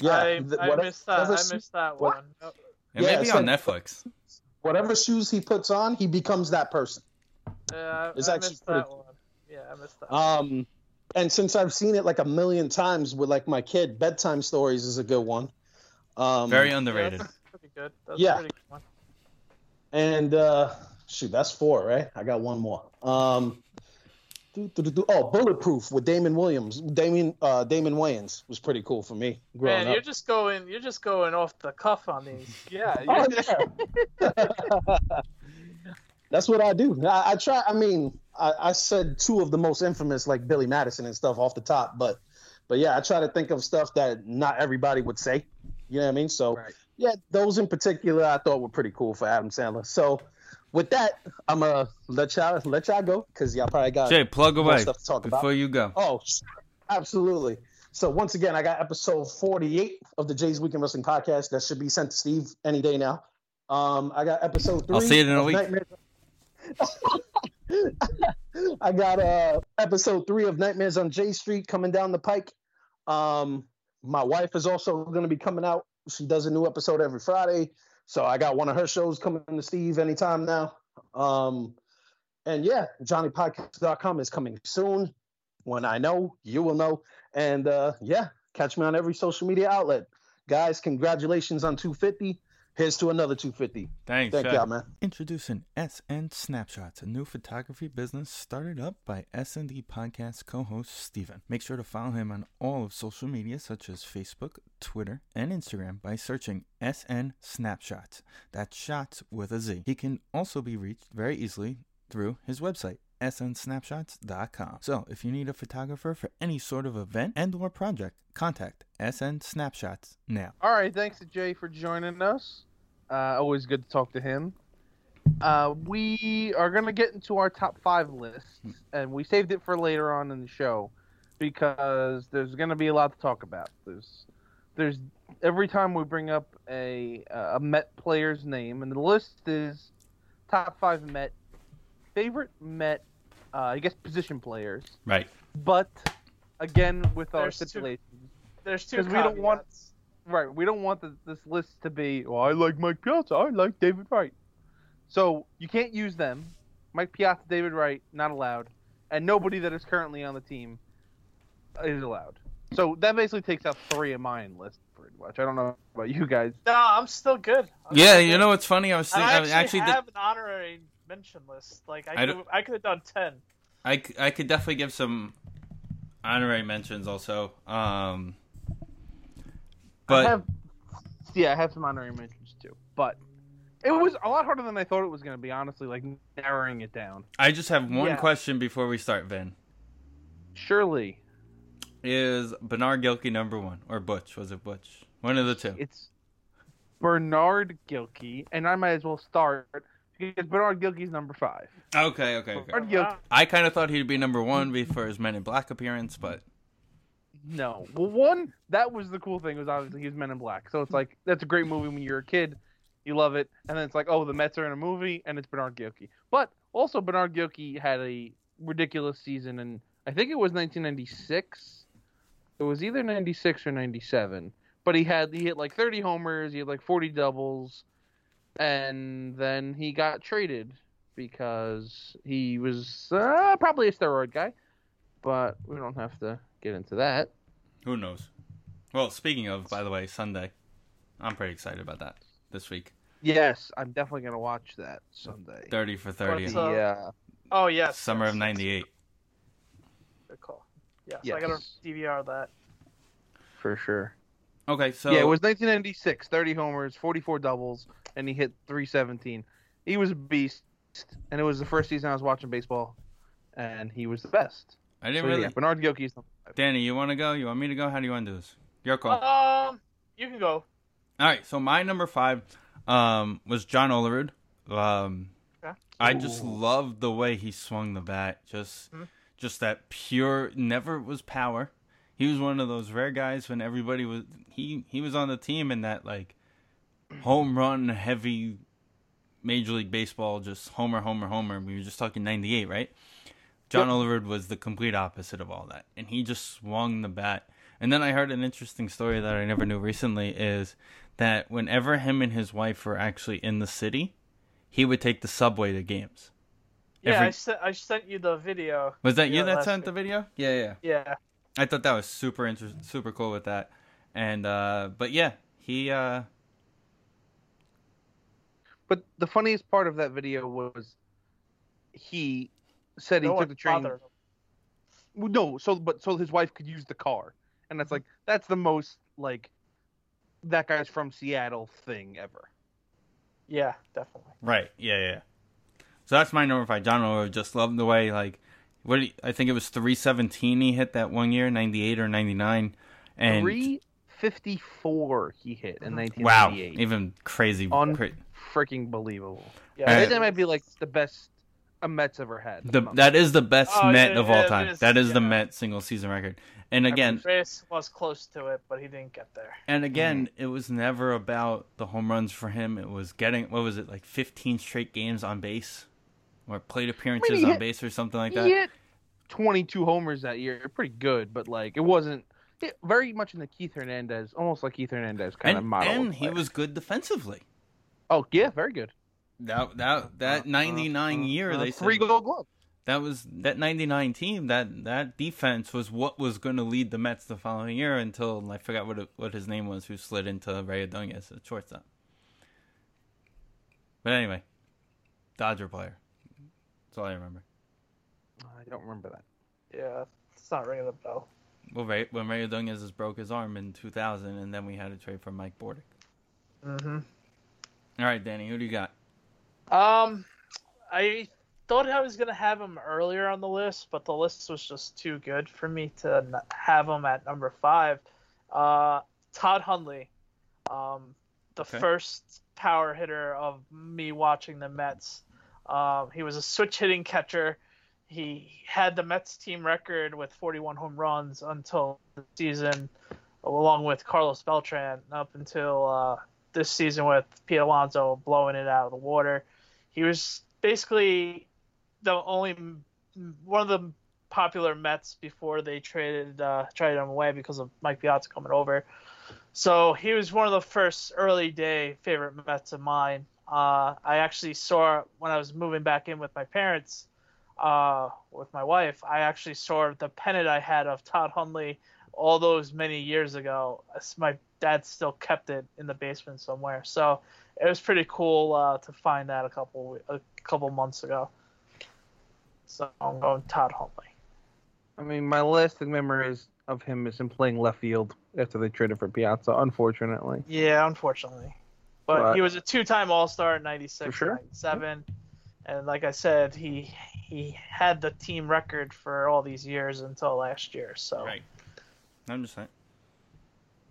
yeah, I, th- I whatever- missed that. I missed that one. Yep. It Yeah, may be it's on like- Netflix. whatever shoes he puts on, he becomes that person. Yeah, I, It's I actually missed pretty that cool. one. Yeah, I missed that. Um, and since I've seen it like a million times with like my kid, bedtime stories is a good one. Um, Very Yeah, underrated. that's pretty good. That's Yeah. a pretty good one. and uh, shoot, that's four, right? I got one more. Um, oh, Bulletproof with Damon Williams, Damon uh, Damon Wayans was pretty cool for me growing Man, you're just going. You're just going off the cuff on these. Yeah. Oh, yeah. yeah. That's what I do. I, I try. I mean, I, I said two of the most infamous, like Billy Madison and stuff, off the top. But, but yeah, I try to think of stuff that not everybody would say. You know what I mean? So, Right. yeah, those in particular, I thought were pretty cool for Adam Sandler. So, with that, I'm gonna let y'all let y'all go because y'all probably got Jay, plug away stuff to talk about. before you go. Oh, absolutely. So once again, I got episode 48 of the Jay's Weekend Wrestling Podcast that should be sent to Steve any day now. Um, I got episode 3 I'll see it in a week. I got uh episode three of Nightmares on J Street coming down the pike. Um, my wife is also going to be coming out. She does a new episode every Friday, so I got one of her shows coming to Steve anytime now. Um, and yeah, JohnnyPodcast.com is coming soon. When I know, you will know. And uh, yeah, catch me on every social media outlet. Guys, congratulations on 250. Here's to another 250. Thanks, Thank y'all, man. Introducing SN Snapshots, a new photography business started up by SND podcast co-host Steven. Make sure to follow him on all of social media such as Facebook, Twitter, and Instagram by searching SN Snapshots. That's shots with a Z. He can also be reached very easily through his website snsnapshots.com. So, if you need a photographer for any sort of event and or project, contact SN Snapshots now. All right, thanks to Jay for joining us. Uh, always good to talk to him. Uh, we are gonna get into our top five lists, and we saved it for later on in the show because there's gonna be a lot to talk about. There's, there's every time we bring up a a Met player's name, and the list is top five Met, favorite Met, uh, I guess position players, Right. but again with our situation. There's two- stipulations. There's two 'Cause we don't want- caveats. Right, we don't want the, this list to be, well, I like Mike Piazza, I like David Wright. So you can't use them. Mike Piazza, David Wright, not allowed. And nobody that is currently on the team is allowed. So that basically takes out three of mine list pretty much. I don't know about you guys. No, I'm still good. I'm Yeah, still you good. know what's funny? I was thinking, I I actually, actually, did- have an honorary mention list. Like I, I could, I could have done ten. I, I could definitely give some honorary mentions also. Um, but I have, yeah, I have some honorary mentions too. But it was a lot harder than I thought it was going to be, honestly, like narrowing it down. I just have one Yeah. question before we start, Vin. Surely, Is Bernard Gilkey number one or Butch? Was it Butch? One of the two. it's Bernard Gilkey, and I might as well start because Bernard Gilkey's number five. Okay, okay, okay. Bernard Gilkey. I kind of thought he'd be number one before his Men in Black appearance, but No. Well, one, that was the cool thing was obviously he was Men in Black. So it's like that's a great movie when you're a kid, you love it, and then it's like, oh, the Mets are in a movie, and it's Bernard Gilkey. But also Bernard Gilkey had a ridiculous season, and I think it was 1996. It was either 96 or 97. But he had he hit like 30 homers, he had like 40 doubles, and then he got traded because he was uh, probably a steroid guy. But we don't have to get into that. who knows? Well, speaking of, by the way, Sunday, I'm pretty excited about that this week. Yes, I'm definitely gonna watch that Sunday. Thirty for thirty, What's up? Yeah, uh, Oh yes. summer yes, of yes. got Good call. Yeah, so I gotta Yes. DVR that. for sure. Okay, so yeah, it was 1996. 30 homers, 44 doubles, and he hit 317. He was a beast, and it was the first season I was watching baseball, and he was the best. I didn't So, really. yeah, Bernard Gilkey's is number five. Danny, you want to go? You want me to go? How do you want to do this? Your call. Um, you can go. All right, so my number five um, was John Olerud. Um, Okay. I just loved the way he swung the bat. Just, Mhm. just that pure. Never was power. He was one of those rare guys when everybody was he he was on the team in that like home run heavy Major League Baseball, just homer, homer, homer. We were just talking '98, right? John Yep. Olerud was the complete opposite of all that, and he just swung the bat. And then I heard an interesting story that I never knew recently is that whenever him and his wife were actually in the city, he would take the subway to games. Yeah, Every- I sent I sent you the video. Was that you that sent the video? Yeah, yeah. Yeah. I thought that was super interesting, super cool with that. And uh but yeah, he uh But the funniest part of that video was he said he took the train. Well, No, so but so his wife could use the car, and that's like that's the most like that guy's from Seattle thing ever. Yeah, definitely. right, yeah, yeah. So that's my number five. John Olerud just loved the way like what do you- I think it was three seventeen he hit that one year, ninety eight or ninety nine. And Three fifty four he hit in nineteen wow, even crazy. On- cra- Freaking believable. Yeah. Uh, I think that might be like the best a Mets ever had. the that is the best Oh, Met yeah, of all it time. is, that is the. Met single season record. And again, Reyes was close to it, but he didn't get there. And again, mm-hmm. it was never about the home runs for him. It was getting what was it like 15 straight games on base, or plate appearances he on hit- base or something like he that. twenty two homers that year. Pretty good, but like it wasn't it, very much in the Keith Hernandez, almost like Keith Hernandez kind of And, model. and of he was good defensively. oh yeah, very good. That that that 99 year Uh, they three said Gold Glove. that was that 99 team that that defense was what was going to lead the Mets the following year until I forgot what it, what his name was who slid into Rey Ordóñez at shortstop. But anyway, Dodger player. That's all I remember. I don't remember that. Yeah, it's not ringing a bell. Well, Ray, when Rey Ordóñez broke his arm in 2000, and then we had a trade for Mike Bordick. Mm-hmm. All right, Danny, who do you got? Um, I thought I was gonna have him earlier on the list, but the list was just too good for me to have him at number five. Uh, Todd Hundley, um, the Okay. first power hitter of me watching the Mets. Um, he was a switch hitting catcher. He had the Mets team record with 41 home runs until the season, along with Carlos Beltran, up until uh, this season with Pete Alonso blowing it out of the water. He was basically the only one of the popular Mets before they traded uh, traded him away because of Mike Piazza coming over. So he was one of the first early day favorite Mets of mine. Uh, I actually saw when I was moving back in with my parents, uh, with my wife. I actually saw the pennant I had of Todd Hundley all those many years ago. My dad still kept it in the basement somewhere. So it was pretty cool uh, to find that a couple a couple months ago. So I'm going Todd Hundley. I mean, my lasting memories of him is him playing left field after they traded for Piazza. Unfortunately, Yeah, unfortunately. But But- he was a two-time All-Star in 96 For sure. and 97. And like I said, he he had the team record for all these years until last year. So Right. I'm just saying.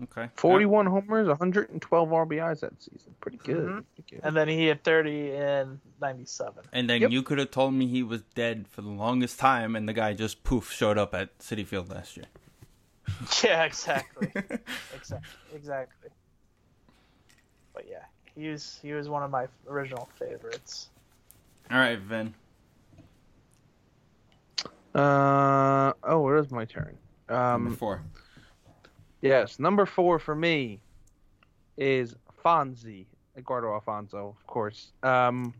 Okay. 41 homers, 112 RBIs that season. Pretty good. Mhm. Pretty good. And then he hit 30 in 97. And then Yep. you could have told me he was dead for the longest time, and the guy just poof showed up at Citi Field last year. Yeah, exactly. exactly. Exactly. But yeah, he was he was one of my original favorites. All right, Vin. Uh oh, it is my turn. Number Um, four. Yes, number four for me is Fonzie, Edgardo Alfonzo, of course. Um,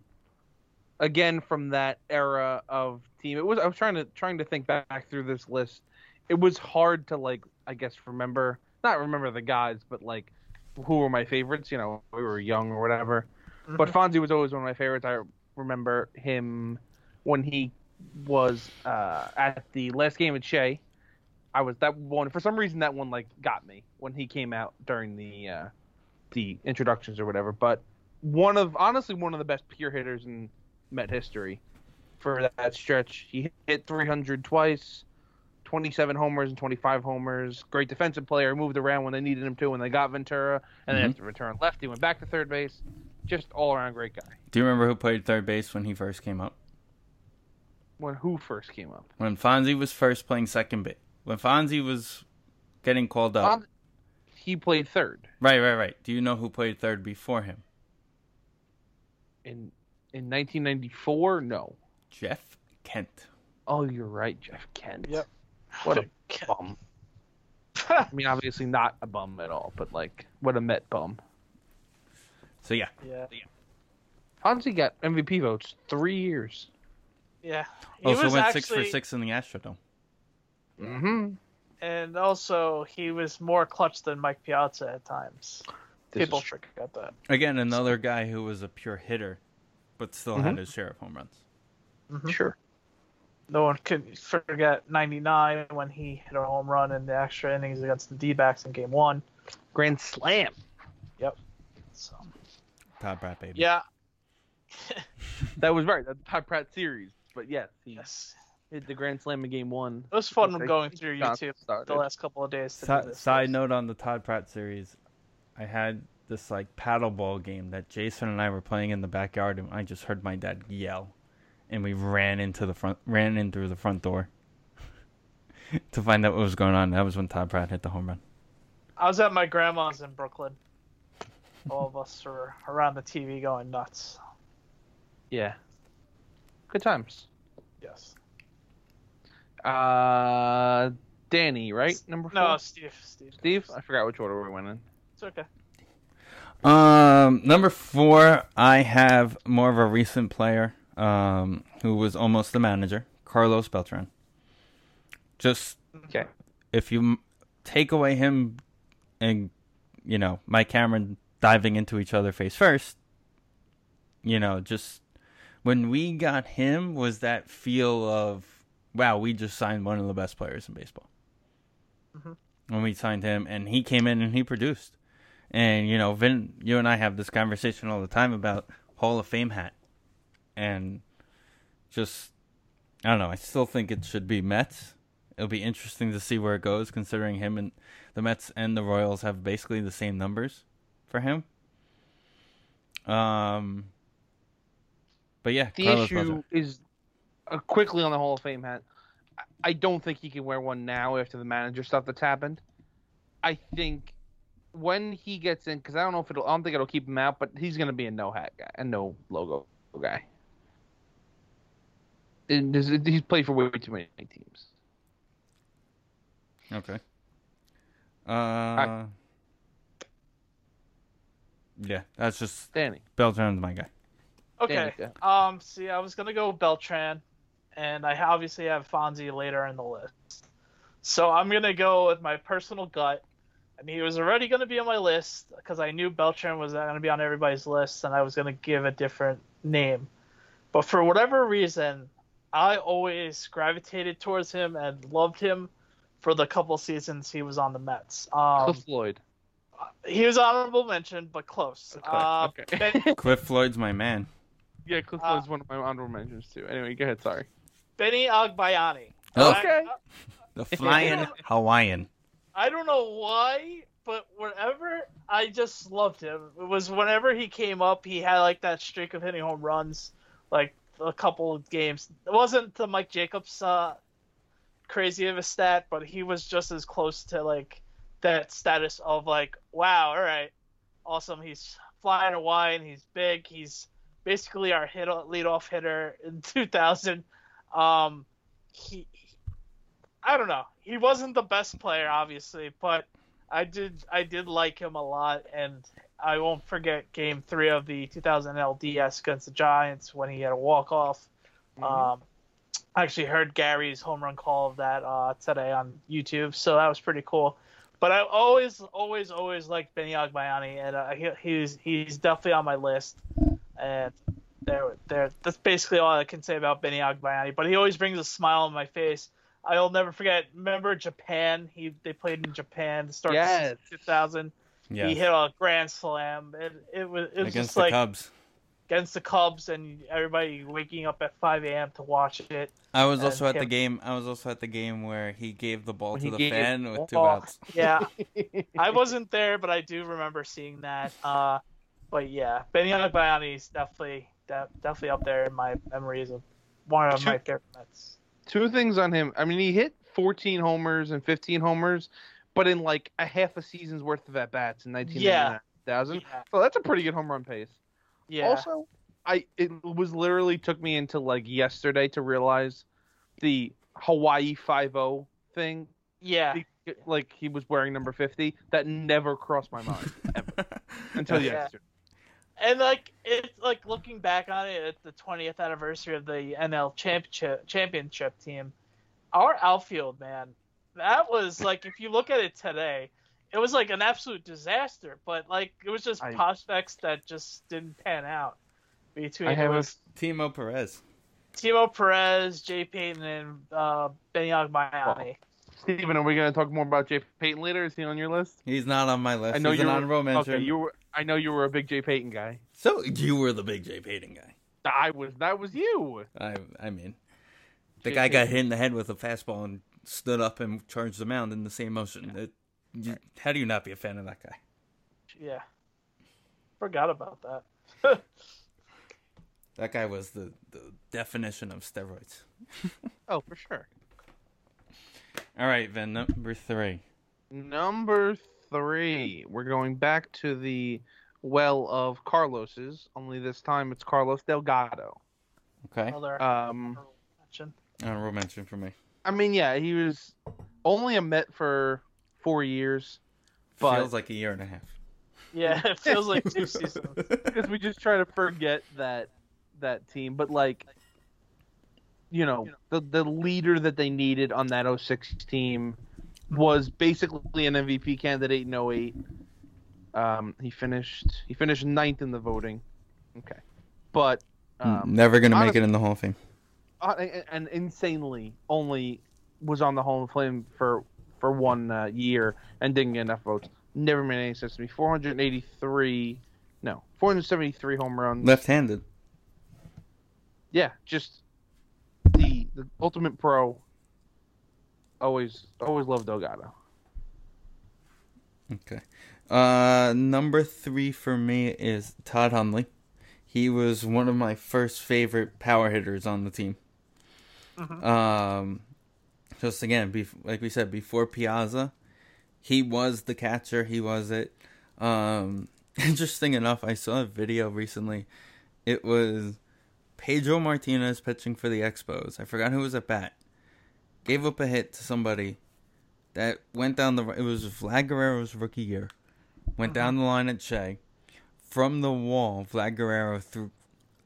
again from that era of team. It was I was trying to trying to think back through this list. It was hard to like I guess remember not remember the guys, but like who were my favorites. You know, we were young or whatever. But Fonzie was always one of my favorites. I remember him when he was uh, at the last game at Shea. I was that one for some reason that one like got me when he came out during the uh, the introductions or whatever. But one of honestly one of the best pure hitters in Met history for that stretch. He hit 300 twice, 27 homers and 25 homers. Great defensive player. Moved around when they needed him to when they got Ventura, and then Mhm. after return left, he went back to third base. Just all around great guy. Do you remember who played third base when he first came up? When who first came up? When Fonzie was first playing second base. When Fonzie was getting called up. Fon- he played third right, right, right. Do you know who played third before him? in in 1994. No. Jeff Kent. Oh, you're right, Jeff Kent. Yep. What a bum. I mean, obviously not a bum at all, but like, what a Met bum. So yeah. yeah. Fonzie got MVP votes three years. Yeah. He oh, Also was went actually, six for six in the Astrodome. Mm-hmm. and also he was more clutch than Mike Piazza at times. People forget that. Again, another guy who was a pure hitter, but still had Mhm. his share of home runs. Mhm. Sure. No one could forget 99 when he hit a home run in the extra innings against the D-backs in Game One. Grand Slam. So Todd Pratt, baby. yeah, That was right. That's Todd Pratt series. But yes, he yes, hit the Grand Slam in Game One. it was fun Okay. going through YouTube started. the last couple of days. To Si- side note on the Todd Pratt series, I had this like paddleball game that Jason and I were playing in the backyard, and I just heard my dad yell, and we ran into the front, ran in through the front door to find out what was going on. That was when Todd Pratt hit the home run. I was at my grandma's in Brooklyn. All of us were around the TV going nuts. Yeah. Good times. Yes. Uh, Danny, right? Number four. No, Steve. Steve. Steve. I forgot which order we went in. It's okay. Um, number four, I have more of a recent player, um, who was almost the manager, Carlos Beltran. Just Okay. if you take away him and you know Mike Cameron diving into each other face first, you know, just when we got him was that feel of wow, we just signed one of the best players in baseball. Mhm. When we signed him, and he came in and he produced, and you know, Vin, you and I have this conversation all the time about Hall of Fame hat, and just I don't know. I still think it should be Mets. It'll be interesting to see where it goes, considering him and the Mets and the Royals have basically the same numbers for him. Um, but yeah, The Carlos issue Beltran. is uh, quickly on the Hall of Fame hat. I- I don't think he can wear one now after the manager stuff that's happened. I think when he gets in, because I don't know if it'll, I don't think it'll keep him out, but he's going to be a no hat guy, a no logo guy. And he's played for way too many teams. Okay. Uh, yeah, that's just Danny. Beltran's my guy. Okay. Danny, Um. See, I was gonna go Beltran, and I obviously have Fonzie later in the list. So I'm gonna go with my personal gut, and he was already gonna be on my list because I knew Beltran was gonna be on everybody's list, and I was gonna give a different name. But for whatever reason, I always gravitated towards him and loved him for the couple seasons he was on the Mets. Um, Cliff Floyd. he was honorable mention, but close. Okay, Uh, okay. Ben- Cliff Floyd's my man. Yeah, Cliff Uh, Floyd's one of my honorable mentions too. Anyway, go ahead. Sorry. Benny Agbayani. Oh. Okay. The flying Hawaiian. I don't know why, but whenever I just loved him. It was whenever he came up, he had like that streak of hitting home runs, like a couple of games. It wasn't the Mike Jacobs uh, crazy of a stat, but he was just as close to like that status of like, wow, all right, awesome. He's flying a wide, he's big, he's basically our hit leadoff hitter in 2000. Um, he, I don't know. He wasn't the best player, obviously, but I did I did like him a lot, and I won't forget Game Three of the 2000 LDS against the Giants when he had a walk off. Um, I actually heard Gary's home run call of that uh, today on YouTube, so that was pretty cool. But I always, always, always liked Benny Agbayani, and uh, he, he's he's definitely on my list. And there, there. That's basically all I can say about Benny Agbayani. But he always brings a smile on my face. I'll never forget. Remember Japan? He they played in Japan to start Yes. 2000. Yeah. He hit a grand slam. It, it was it was Against just the like Cubs. against the Cubs and everybody waking up at 5 a.m. to watch it. I was also at the game. I was also at the game where he gave the ball When to the fan with two outs. Yeah, I wasn't there, but I do remember seeing that. Uh, but yeah, Benny Agbayani is definitely de- definitely up there in my memories of one of my favorite Mets. Two things on him. I mean, he hit 14 homers and 15 homers, but in like a half a season's worth of at bats in 1999. Yeah, So that's a pretty good home run pace. yeah, Also, I it was literally took me into like yesterday to realize the Hawaii 5-0 thing. yeah. He- like he was wearing number 50. That never crossed my mind ever until Yeah. yesterday. And like it's like looking back on it, it's the 20th anniversary of the NL championship championship team. Our outfield, man, that was like if you look at it today, it was like an absolute disaster. But like it was just I- prospects that just didn't pan out. Between I it have a- Timo Perez. Timo Perez, Jay Payton, and uh, Benny Agbayani. Steven, are we going to talk more about Jay Payton later? Is he on your list? He's not on my list. I know He's you're an honorable mention. Okay, you were. I know you were a big Jay Payton guy. So you were the big Jay Payton guy. I was. That was you. I I mean, the Jay guy got hit in the head with a fastball and stood up and charged the mound in the same motion. It, you, how do you not be a fan of that guy? Yeah, forgot about that. That guy was the, the definition of steroids. Oh, for sure. All right, then number three. Number three, we're going back to the well of Carlos's. Only this time it's Carlos Delgado. Okay, Another Um, mention. honorable mention for me. I mean, yeah, he was only a Met for four years, but Feels like a year and a half. Yeah, it feels like two seasons. because we just try to forget that that team. But like, you know, the the leader that they needed on that 06 team was basically an MVP candidate in 08. Um, he finished he finished ninth in the voting. Okay, but um, Never gonna make it in the Hall of Fame. uh, and- and insanely only was on the Hall of Fame for for one uh, year and didn't get enough votes. Never made any sense to me. 483, no, 473 home runs. Left-handed. Yeah, just the the ultimate pro. Always always loved Delgado. Okay. Uh, number three for me is Todd Hundley. He was one of my first favorite power hitters on the team. Um, just again, bef- like we said before Piazza, he was the catcher. He was it. Um, interesting enough, I saw a video recently. It was Pedro Martinez pitching for the Expos. I forgot who was at bat. Gave up a hit to somebody that went down the. It was Vlad Guerrero's rookie year. Went down the line at Shea. From the wall, Vlad Guerrero threw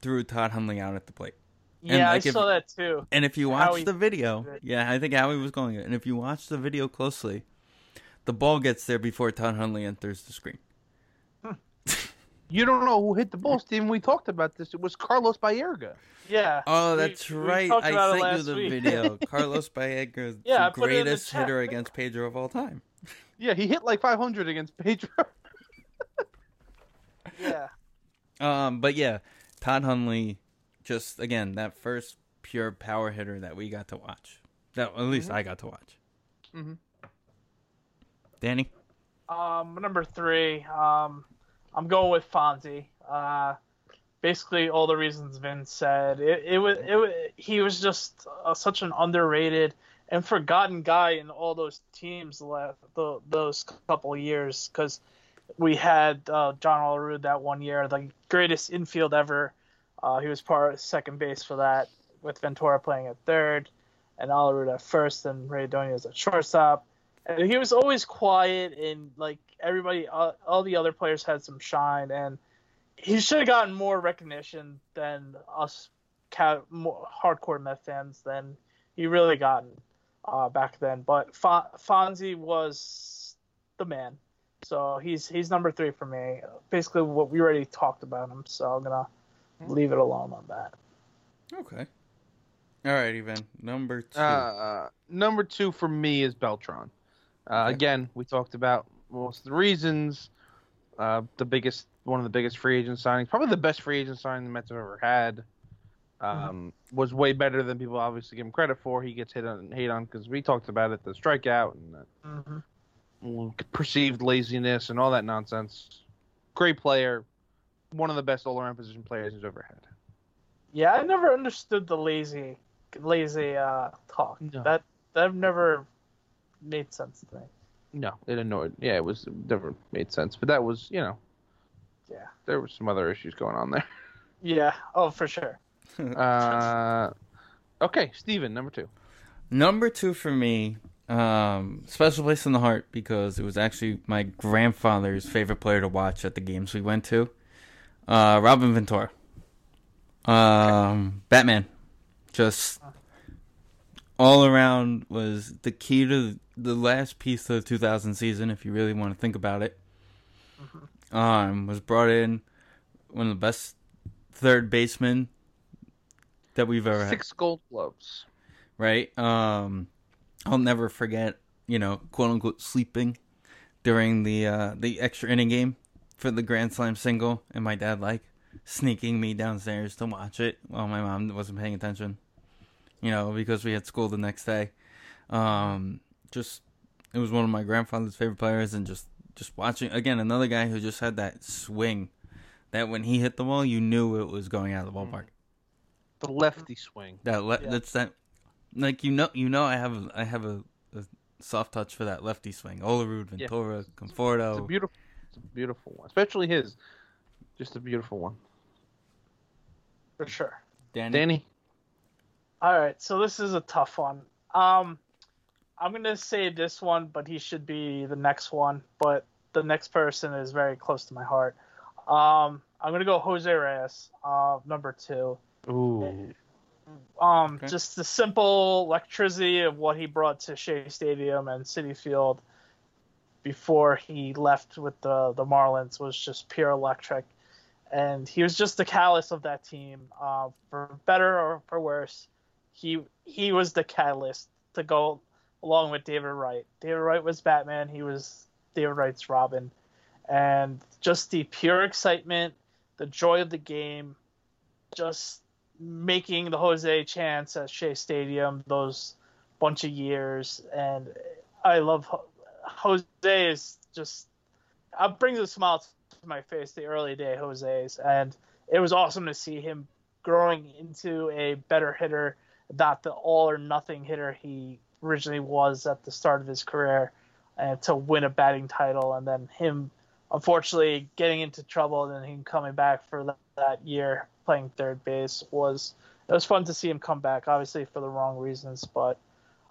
threw Todd Hundley out at the plate. And, Yeah, like, I if- saw that too. And if you Howie watch the video, yeah, I think Howie was going it. And if you watch the video closely, the ball gets there before Todd Hundley enters the screen. You don't know who hit the ball, Steven. We talked about this. It was Carlos Baerga. Yeah. Oh, that's we right. talked about I sent you the week. video. Carlos Baerga, Yeah, the put it in the greatest hitter against Pedro of all time. Yeah, he hit like 500 against Pedro. yeah. Um, but yeah, Todd Hundley, just again that first pure power hitter that we got to watch. That at least I got to watch. Mhm. Danny, Um, number three, um, I'm going with Fonzie. Uh, basically all the reasons Vin said. It, it was it was, he was just uh, such an underrated and forgotten guy in all those teams left the, those couple years because we had uh, John Olerud that one year, the greatest infield ever. Uh, he was part of second base for that with Ventura playing at third and Olerud at first and Rey Ordóñez at shortstop. And he was always quiet and like everybody, uh, all the other players had some shine and he should have gotten more recognition than us ca- more hardcore Met fans than he really gotten uh, back then. But Fon- Fonzie was the man, so he's he's number three for me. Basically, what we already talked about him, so I'm gonna leave it alone on that. Okay. All right, even number two. Uh, number two for me is Beltran. Uh, Okay. Again, we talked about most of the reasons. Uh, the biggest, one of the biggest free agent signings, probably the best free agent signing the Mets have ever had. Um, Was way better than people obviously give him credit for. He gets hit on, hate on because we talked about it, the strikeout and the hmm perceived laziness and all that nonsense. Great player, one of the best all-around position players he's ever had. Yeah, I never understood the lazy lazy uh, talk. No. That that never made sense to me. No, it annoyed. Yeah, it was it never made sense. But that was, you know, Yeah. there were some other issues going on there. Yeah. Oh, for sure. Uh, okay, Steven, number two. Number two for me, um, special place in the heart because it was actually my grandfather's favorite player to watch at the games we went to. Uh, Robin Ventura. Um, Batman. Just all around was the key to the last piece of the 2000 season, if you really want to think about it. Um, was brought in one of the best third basemen that we've ever had Six gold gloves. right? Um, I'll never forget, you know, quote unquote, sleeping during the uh, the extra inning game for the grand slam single, and my dad like sneaking me downstairs to watch it while my mom wasn't paying attention. You know, because we had school the next day. Um, just it was one of my grandfather's favorite players, and just just watching again another guy who just had that swing. That when he hit the ball, you knew it was going out of the ballpark. The lefty swing. That le- Yeah. that's that. Like you know, you know, I have I have a, a soft touch for that lefty swing. Olerud, Yeah. Ventura, It's a beautiful, it's a beautiful one, especially his. Just a beautiful one. For sure. Danny. Danny. All right, so this is a tough one. Um, I'm gonna say this one, but he should be the next one. But the next person is very close to my heart. Um, I'm gonna go Jose Reyes, uh, number two. Ooh. Um, Okay. just the simple electricity of what he brought to Shea Stadium and Citi Field before he left with the the Marlins was just pure electric, and he was just the catalyst of that team. Uh, for better or for worse, he he was the catalyst to go along with David Wright. David Wright was Batman. He was David Wright's Robin, and just the pure excitement, the joy of the game, just making the Jose chance at Shea Stadium those bunch of years, and I love Jose is just uh, brings a smile to my face. The early day Jose's, and it was awesome to see him growing into a better hitter, not the all or nothing hitter he originally was at the start of his career, and to win a batting title, and then him unfortunately getting into trouble and then him coming back for that, year playing third base was it was fun to see him come back obviously for the wrong reasons but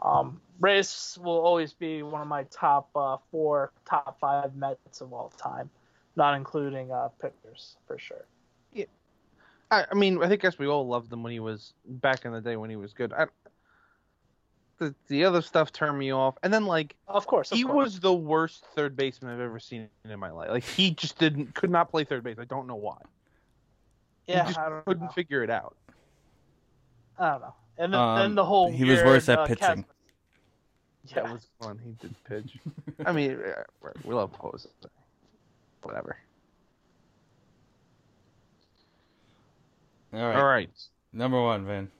um, Reyes will always be one of my top uh, four top five Mets of all time not including uh, pitchers for sure Yeah, I, I mean, I think guess we all loved him when he was back in the day when he was good. I, the the other stuff turned me off, and then like of course of he course. was the worst third baseman I've ever seen in my life. Like he just didn't could not play third base. I don't know why. yeah he just I don't, couldn't know. figure it out. I don't know and then, Um, then the whole he was worse at uh, pitching. Cas- That yeah was fun. He did pitch. I mean, uh, we love Jose. Whatever. All right. All right. Number one, Van.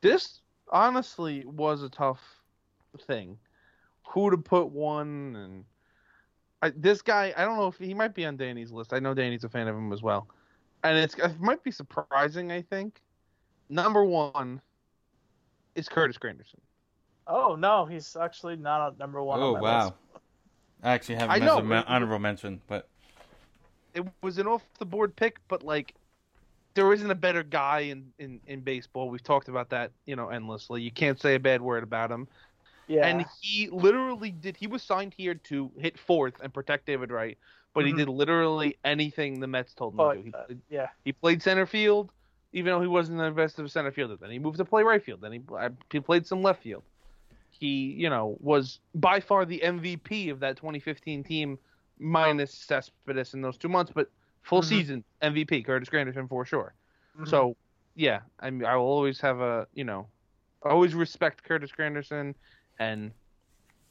This honestly was a tough thing. Who to put one and I, this guy, I don't know if he might be on Danny's list. I know Danny's a fan of him as well, and it's it might be surprising. I think number one is Curtis Granderson. Oh no, he's actually not a number one. Oh on wow. list. I actually have I him as know, a ma- honorable mention, but It was an off the board pick, but like there isn't a better guy in, in, in baseball. We've talked about that, you know, endlessly. You can't say a bad word about him. Yeah. And he literally did. He was signed here to hit fourth and protect David Wright, but Mhm. he did literally anything the Mets told him Oh, to do. He, uh, played- yeah. he played center field, even though he wasn't the best of a center fielder. Then he moved to play right field. Then he, he played some left field. He, you know, was by far the MVP of that 2015 team, minus Cespedes in those two months, but full Mhm. season MVP, Curtis Granderson for sure. Mhm. So, yeah, I mean, I will always have a, you know, I always respect Curtis Granderson, and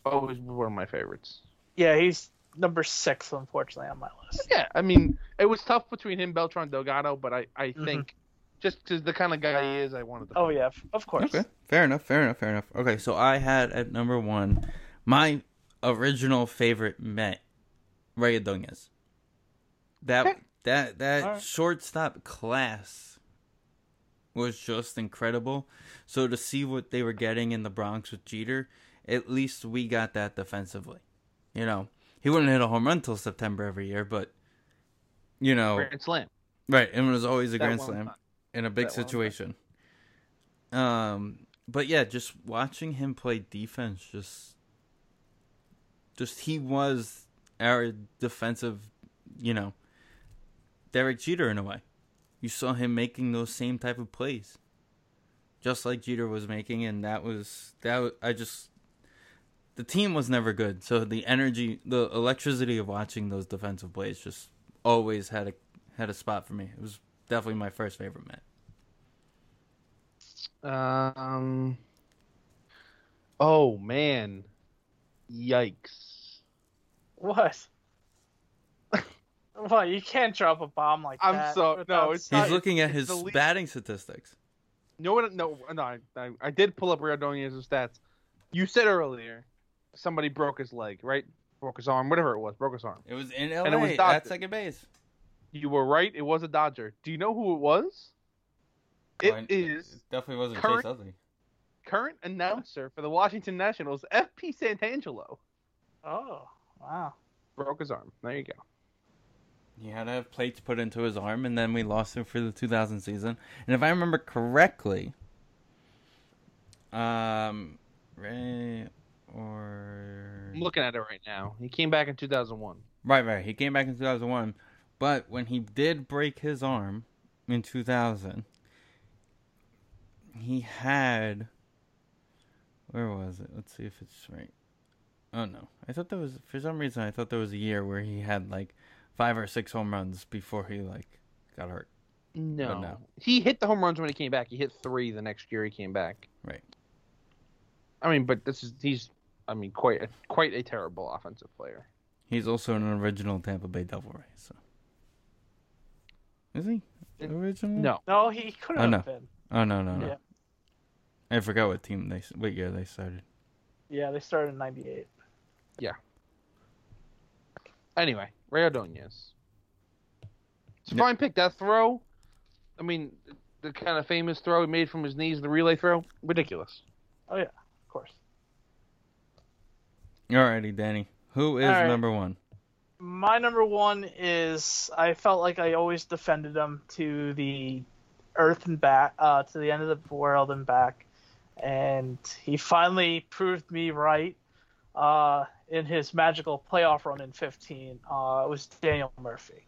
always one of my favorites. yeah, he's number six, unfortunately, on my list. Yeah, I mean, it was tough between him, Beltran, Delgado, but I, I Mhm. think just because the kind of guy he is, I wanted to. Oh put yeah, of course. okay, fair enough, fair enough, fair enough. Okay, so I had at number one my original favorite Met, Rey Ordóñez. That Okay. that that All right. shortstop class was just incredible. So to see what they were getting in the Bronx with Jeter, at least we got that defensively. You know, he wouldn't hit a home run till September every year, but you know, Grand Slam. right, and it was always a That grand slam time. in a big That situation. Um, but yeah, just watching him play defense, just, just he was our defensive, you know, Derek Jeter in a way. You saw him making those same type of plays, just like Jeter was making, and that was that. Was, I just the team was never good, so the energy, the electricity of watching those defensive plays just always had a had a spot for me. It was definitely my first favorite Met. Um. Oh man, yikes! What? what? You can't drop a bomb like I'm that. so- no, it's He's not- sight. looking at his batting statistics. No one, no, no. I, I, I did pull up Rey Ordóñez's stats. You said earlier somebody broke his leg, right? Broke his arm, whatever it was, broke his arm. It was in LA And it was at second base. You were right. It was a Dodger. Do you know who it was? It Well, is It definitely wasn't current- Chase Utley. current announcer for the Washington Nationals, F.P. Santangelo. Oh, wow. Broke his arm. There you go. He had to have plates put into his arm, and then we lost him for the 2000 season. And if I remember correctly, um, Ray or I'm looking at it right now. He came back in 2001. right, right, he came back in 2001, but when he did break his arm in 2000, he had where was it? Let's see if it's right. Oh no, I thought there was for some reason I thought there was a year where he had like five or six home runs before he like got hurt. No. no. He hit the home runs when he came back. He hit three the next year he came back. Right. I mean, but this is he's I mean quite a, quite a terrible offensive player. He's also an original Tampa Bay Devil Ray. So is he original? No. No, he could Oh, have no. been. Oh no no no. Yeah. I forgot what team they what year they started. Yeah, they started in '98. Anyway, Rey Ordóñez. It's a Yeah. fine pick. That throw, I mean, the kind of famous throw he made from his knees, the relay throw, ridiculous. Oh yeah, of course. Alrighty, Danny. Who is All right. number one? My number one is I felt like I always defended him to the earth and back, uh, to the end of the world and back, and he finally proved me right. Uh, in his magical playoff run in 15, uh, it was Daniel Murphy.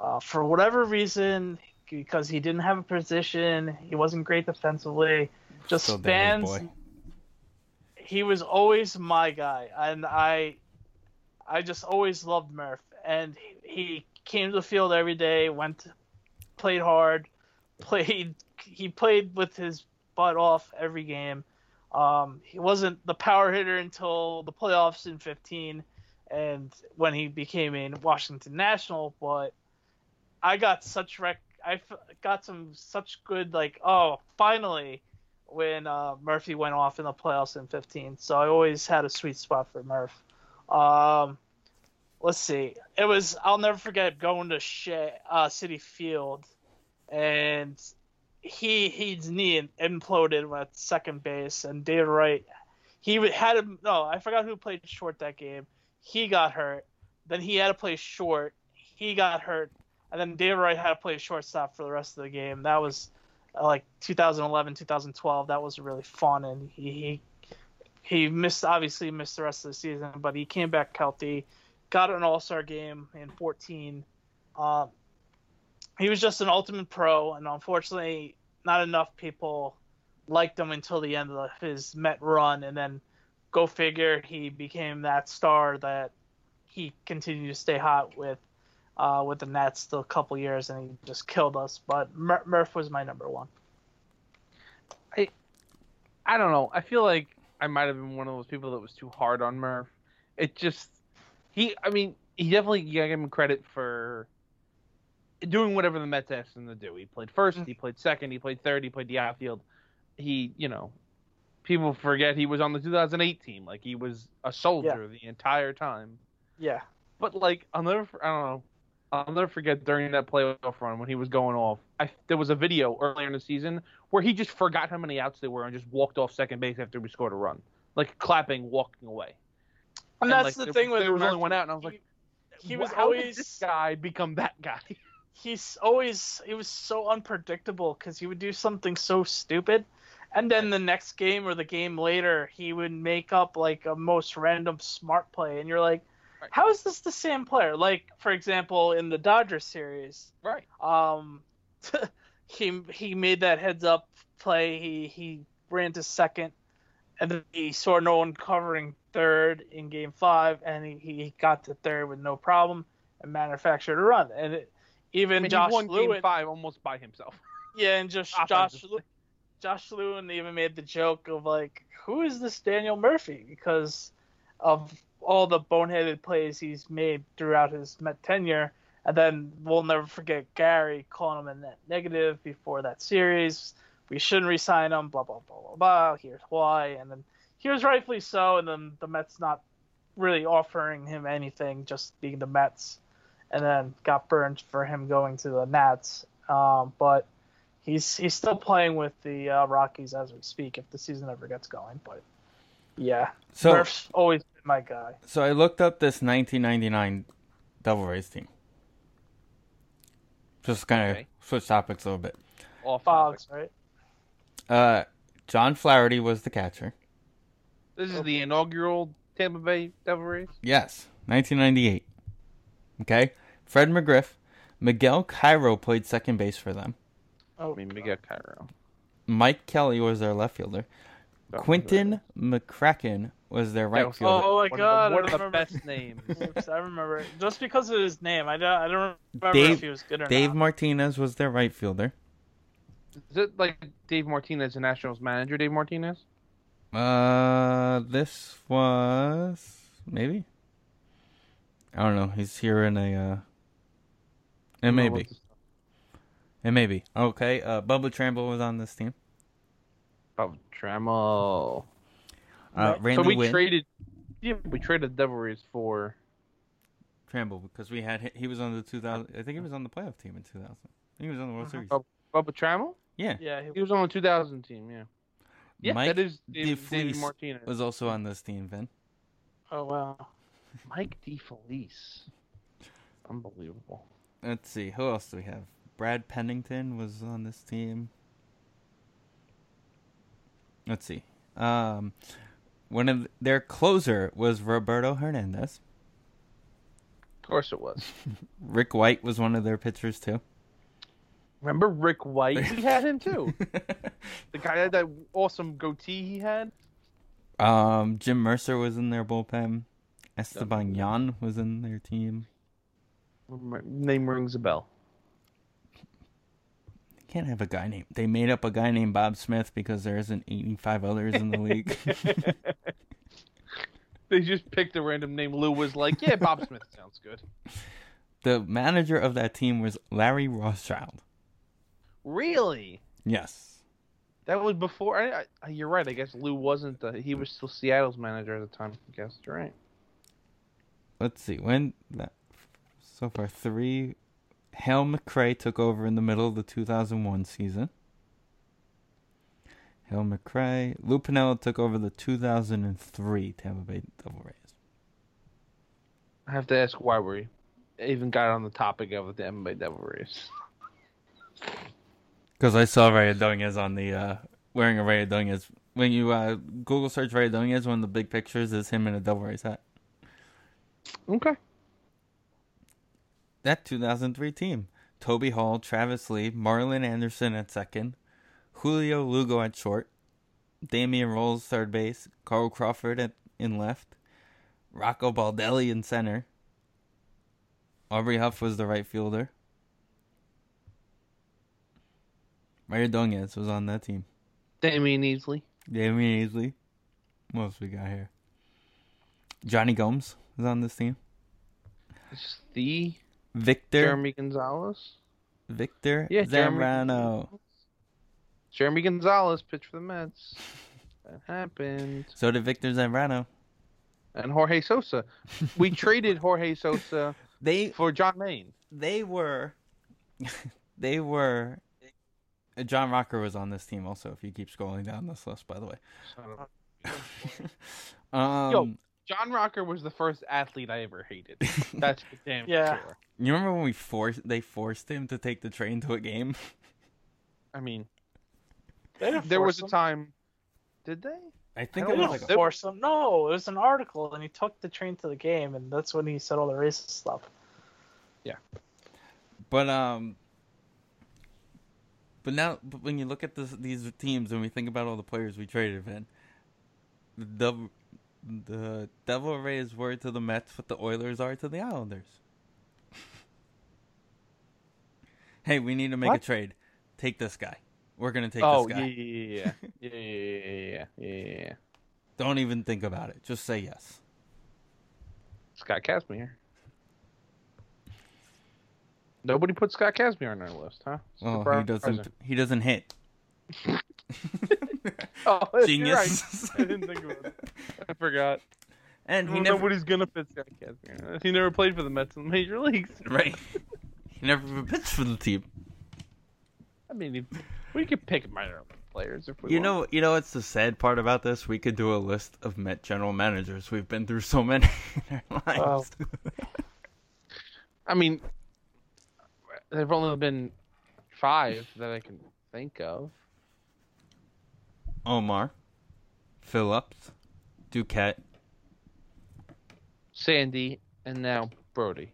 Uh, for whatever reason, because he didn't have a position, he wasn't great defensively. Just Still fans boy. he was always my guy, and I, I just always loved Murph. And he came to the field every day, went, played hard, played. He played with his butt off every game. Um, he wasn't the power hitter until the playoffs in 15, and when he became a Washington National. But I got such rec. I got some such good like oh finally when uh, Murphy went off in the playoffs in 15. So I always had a sweet spot for Murph. Um, let's see. It was I'll never forget going to Shea, uh, Citi Field, and he his knee imploded at second base, and David Wright, he had him. No, I forgot who played short that game. He got hurt. Then he had to play short. He got hurt, and then David Wright had to play shortstop for the rest of the game. That was uh, like 2011, 2012. That was really fun, and he. he he missed obviously missed the rest of the season, but he came back healthy, got an All Star game in 14. Um, he was just an ultimate pro, and unfortunately, not enough people liked him until the end of his Met run, and then go figure, he became that star that he continued to stay hot with. Uh, with the Nets a couple years, and he just killed us. But Mur- Murph was my number one. I don't know. I feel like I might have been one of those people that was too hard on Murph. It just he. I mean, he definitely you gotta give him credit for doing whatever the Mets asked him to do. He played first, mm. he played second, he played third, he played the outfield. He, you know, people forget he was on the 2008 team. Like he was a soldier the entire time. Yeah, But like I'll never, I don't know, I'll never forget during that playoff run when he was going off. I there was a video earlier in the season where he just forgot how many outs there were and just walked off second base after we scored a run, like clapping, walking away. and And, that's like, the there- thing with there was only one out, and I was like, he, he was How did always this guy become that guy. he's always he was so unpredictable because he would do something so stupid. And then the next game or the game later he would make up like a most random smart play. And you're like Right. how is this the same player? Like for example in the dodgers series right. um he he made that heads up play. He he ran to second. And then he saw no one covering third in game five. And he, he got to third with no problem. And manufactured a run. And it, even I mean, Josh he won Lewin, game five almost by himself. yeah, and just Josh. Josh Lewin even made the joke of like, who is this Daniel Murphy? Because of all the boneheaded plays he's made throughout his Met tenure. And then we'll never forget Gary calling him a net negative before that series. We shouldn't resign him. Blah blah blah blah blah. Here's why. And then he was rightfully so. And then the Mets not really offering him anything, just being the Mets. And then got burned for him going to the Nats. Um, but he's he's still playing with the uh, Rockies as we speak. If the season ever gets going, but yeah, So Murph's always been my guy. so I looked up this 1999 Devil Rays team. Just kind of Okay. switch topics a little bit. Off Fogs, right? Uh, John Flaherty was the catcher. This is the inaugural Tampa Bay Devil Rays. Yes, 1998. Okay, Fred McGriff, Miguel Cairo played second base for them. Oh, I mean, Miguel Cairo. Mike Kelly was their left fielder. Quinton McCracken was their right was- fielder. Oh my One of the- God, I One of the best names. Oops, I remember it. just because of his name. I don't, I don't remember Dave- if he was good or Dave not. Dave Martinez was their right fielder. Is it like Dave Martinez, the Nationals manager, Dave Martinez? Uh, this was maybe. I don't know. He's here in a. uh It may be. It may be. Okay. Uh, Bubba Tramble was on this team. Oh, Trammell. Uh, Right. Randy So we Winn. traded. Yeah, we traded Devil Rays for. Tramble because we had he was on the 2000. I think he was on the playoff team in 2000. I think he was on the World Series. Oh, Bubba Trammell. Yeah. Yeah, he, He was on the 2000 team. Yeah. Yeah, Mike that is Dave, David Martinez. was also on this team, Vin. oh wow. Mike DeFelice. Unbelievable. Let's see. Who else do we have? Brad Pennington was on this team. Let's see. Um, one of their closer was Roberto Hernandez. Of course it was. Rick White was one of their pitchers too. Remember Rick White? We had him too. the guy had that awesome goatee he had. um, Jim Mecir was in their bullpen. Esteban Yan was in their team. Name rings a bell. Can't have a guy named. They made up a guy named Bob Smith because there isn't 85 others in the league. They just picked a random name. Lou was like, "Yeah, Bob Smith sounds good." the manager of that team was Larry Rothschild. Really? Yes. That was before. I, I, you're right. I guess Lou wasn't. The, he was still Seattle's manager at the time. I guess you're right. let's see when that so far three. Hal McRae took over in the middle of the 2001 season. Hal McRae, Lou Piniella took over the 2003 Tampa Bay Devil Rays. I have to ask why we even got on the topic of the MMA Devil Rays. Because I saw Rey Ordóñez on the uh, wearing a Rey Ordóñez. When you uh, Google search Rey Ordóñez, one of the big pictures is him in a Devil Rays hat. Okay. That 2003 team: Toby Hall, Travis Lee, Marlon Anderson at second, Julio Lugo at short, Damian Rolls third base, Carl Crawford at in left, Rocco Baldelli in center. Aubrey Huff was the right fielder. Rey Ordóñez was on that team. Damion Easley. Damion Easley. What else we got here? Jonny Gomes was on this team. It's the Victor Jeremi Gonzalez. Victor Yeah, Jeremy Zambrano. Jeremi Gonzalez pitched for the Mets. That happened. So did Victor Zambrano. And Jorge Sosa. We traded Jorge Sosa They for John Maine. they were they were John Rocker was on this team also if you keep scrolling down this list by the way. um John Rocker was the first athlete I ever hated. That's for damn Yeah. sure. you remember when we forced they forced him to take the train to a game? I mean, They didn't there was force a time. Did they? I think I it They was don't like didn't a, force him. No, it was an article, and he took the train to the game, and that's when he said all the racist stuff. Yeah, but um, but now but when you look at this, these teams and we think about all the players we traded, man, the Devil, the Devil Rays were to the Mets what the Oilers are to the Islanders. hey, we need to make a trade. Take this guy. We're gonna take oh this guy. yeah, yeah, yeah, yeah, yeah, yeah, yeah. Don't even think about it. Just say yes. Scott Kazmir. Nobody put Scott Kazmir on their list, huh? Oh, he doesn't. He doesn't hit. Oh, you're Genius. right. I didn't think about that. I forgot. and he Well, never. Nobody's gonna fit Scott Kazmir. He never played for the Mets in the major leagues. Right. he never pitched for the team. I mean, we could pick minor players if we You want. know, you know what's the sad part about this? We could do a list of Met general managers. We've been through so many in our lives. I mean, there've only been five that I can think of. Omar, Phillips, Duquette. Sandy and now Brodie.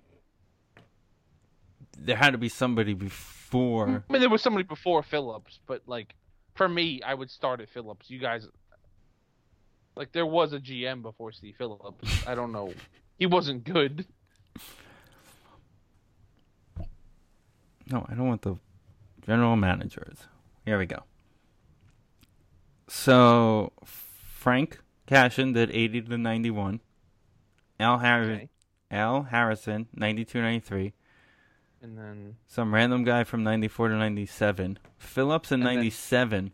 There had to be somebody before. I mean, there was somebody before Phillips, but like for me, I would start at Phillips. You guys, like, there was a GM before Steve Phillips. I don't know. He wasn't good. No, I don't want the general managers. Here we go. So Frank Cashen did 80 to 91. Al Harris, Okay. Al Harazin 92 93. And then Some random guy from 94 to 97. Phillips in And then- 97.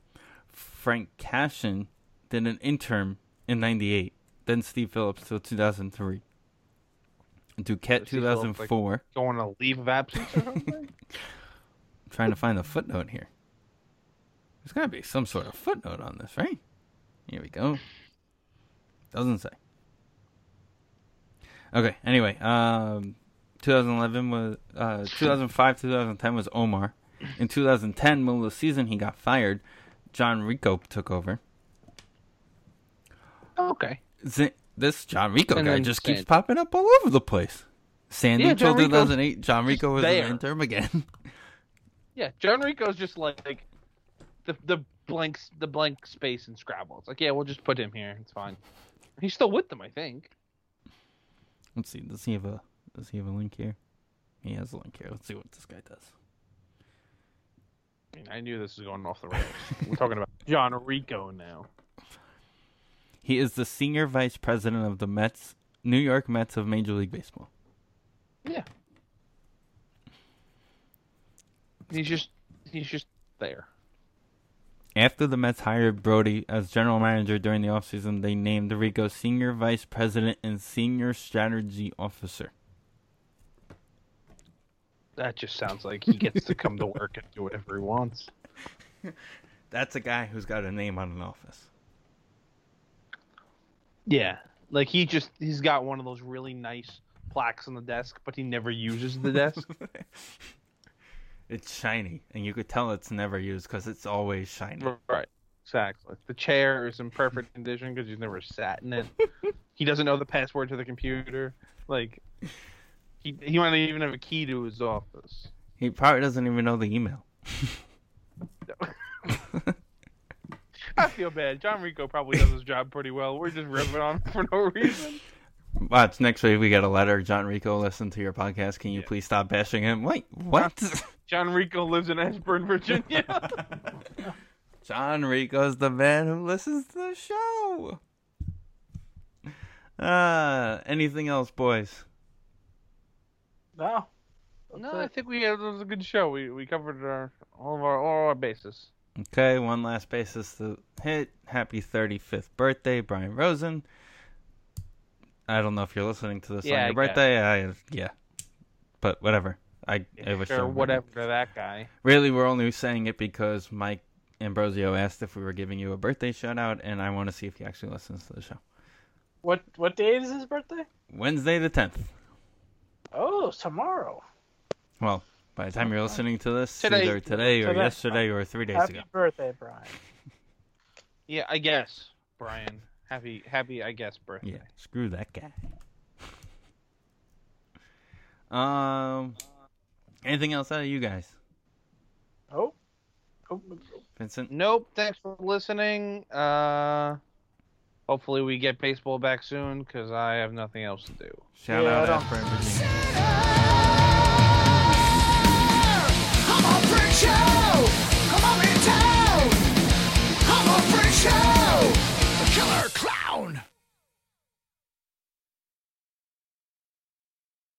Frank Cashen did an interim in 98. Then Steve Phillips till 2003. Duquette Steve Phillips, like- 2004. going on a leave of absence or something. trying to find the footnote here. There's got to be some sort of footnote on this, right? Here we go. Doesn't say. Okay. Anyway, um, 2011 was uh, 2005 2010 was Omar. In 2010, middle of the season, he got fired. John Ricco took over. okay. Z- this John Ricco And guy just keeps popping up all over the place. Sandy Yeah, John Ricco's 2008. John Ricco was there. an interim again. Yeah, John Ricco's just like, like the the blank the blank space in Scrabble. It's like, yeah, we'll just put him here. It's fine. He's still with them, I think. Let's see. Does he have a Does he have a link here? He has a link here. Let's see what this guy does. I mean, I knew this was going off the rails. We're talking about John Ricco now. He is the senior vice president of the Mets, New York Mets of Major League Baseball. Yeah. He's just he's just there. After the Mets hired Brodie as general manager during the offseason, they named Ricco senior vice president and senior strategy officer. That just sounds like he gets to come to work and do whatever he wants. That's a guy who's got a name on an office. Yeah, like he just he's got one of those really nice plaques on the desk, but he never uses the desk. It's shiny, and you could tell it's never used because it's always shiny. right. Exactly. The chair is in perfect condition because he's never sat in it. he doesn't know the password to the computer. Like he he might not even have a key to his office. He probably doesn't even know the email. I feel bad. John Ricco probably does his job pretty well. We're just ripping on him for no reason. Watch next week we get a letter. John Ricco, listen to your podcast. Can you Yeah. please stop bashing him? Wait, what? John Ricco lives in Ashburn, Virginia. John Ricco's the man who listens to the show. Uh, anything else, boys? No. no, I think we had, it was a good show. We we covered our all of our all our bases. Okay, one last basis to hit. Happy 35th birthday, Brian Rosen. I don't know if you're listening to this Yeah, on your guess. birthday. I yeah, but whatever. I I wish or you- whatever to that guy. Really, we're only saying it because Mike Ambrosio asked if we were giving you a birthday shout out, and I want to see if he actually listens to the show. What what day is his birthday? Wednesday the 10th. Oh, tomorrow. Well, by the time you're listening to this, Today. either today or Today. yesterday or three days Happy ago. birthday, Brian. Yeah, I guess Brian. Happy happy I guess birthday. Yeah, screw that guy. Um, anything else out of you guys, Oh. oh. Vincent? Nope. Thanks for listening. Uh, hopefully we get baseball back soon because I have nothing else to do. Shout Yeah, out don't- Ashburn, Virginia. down.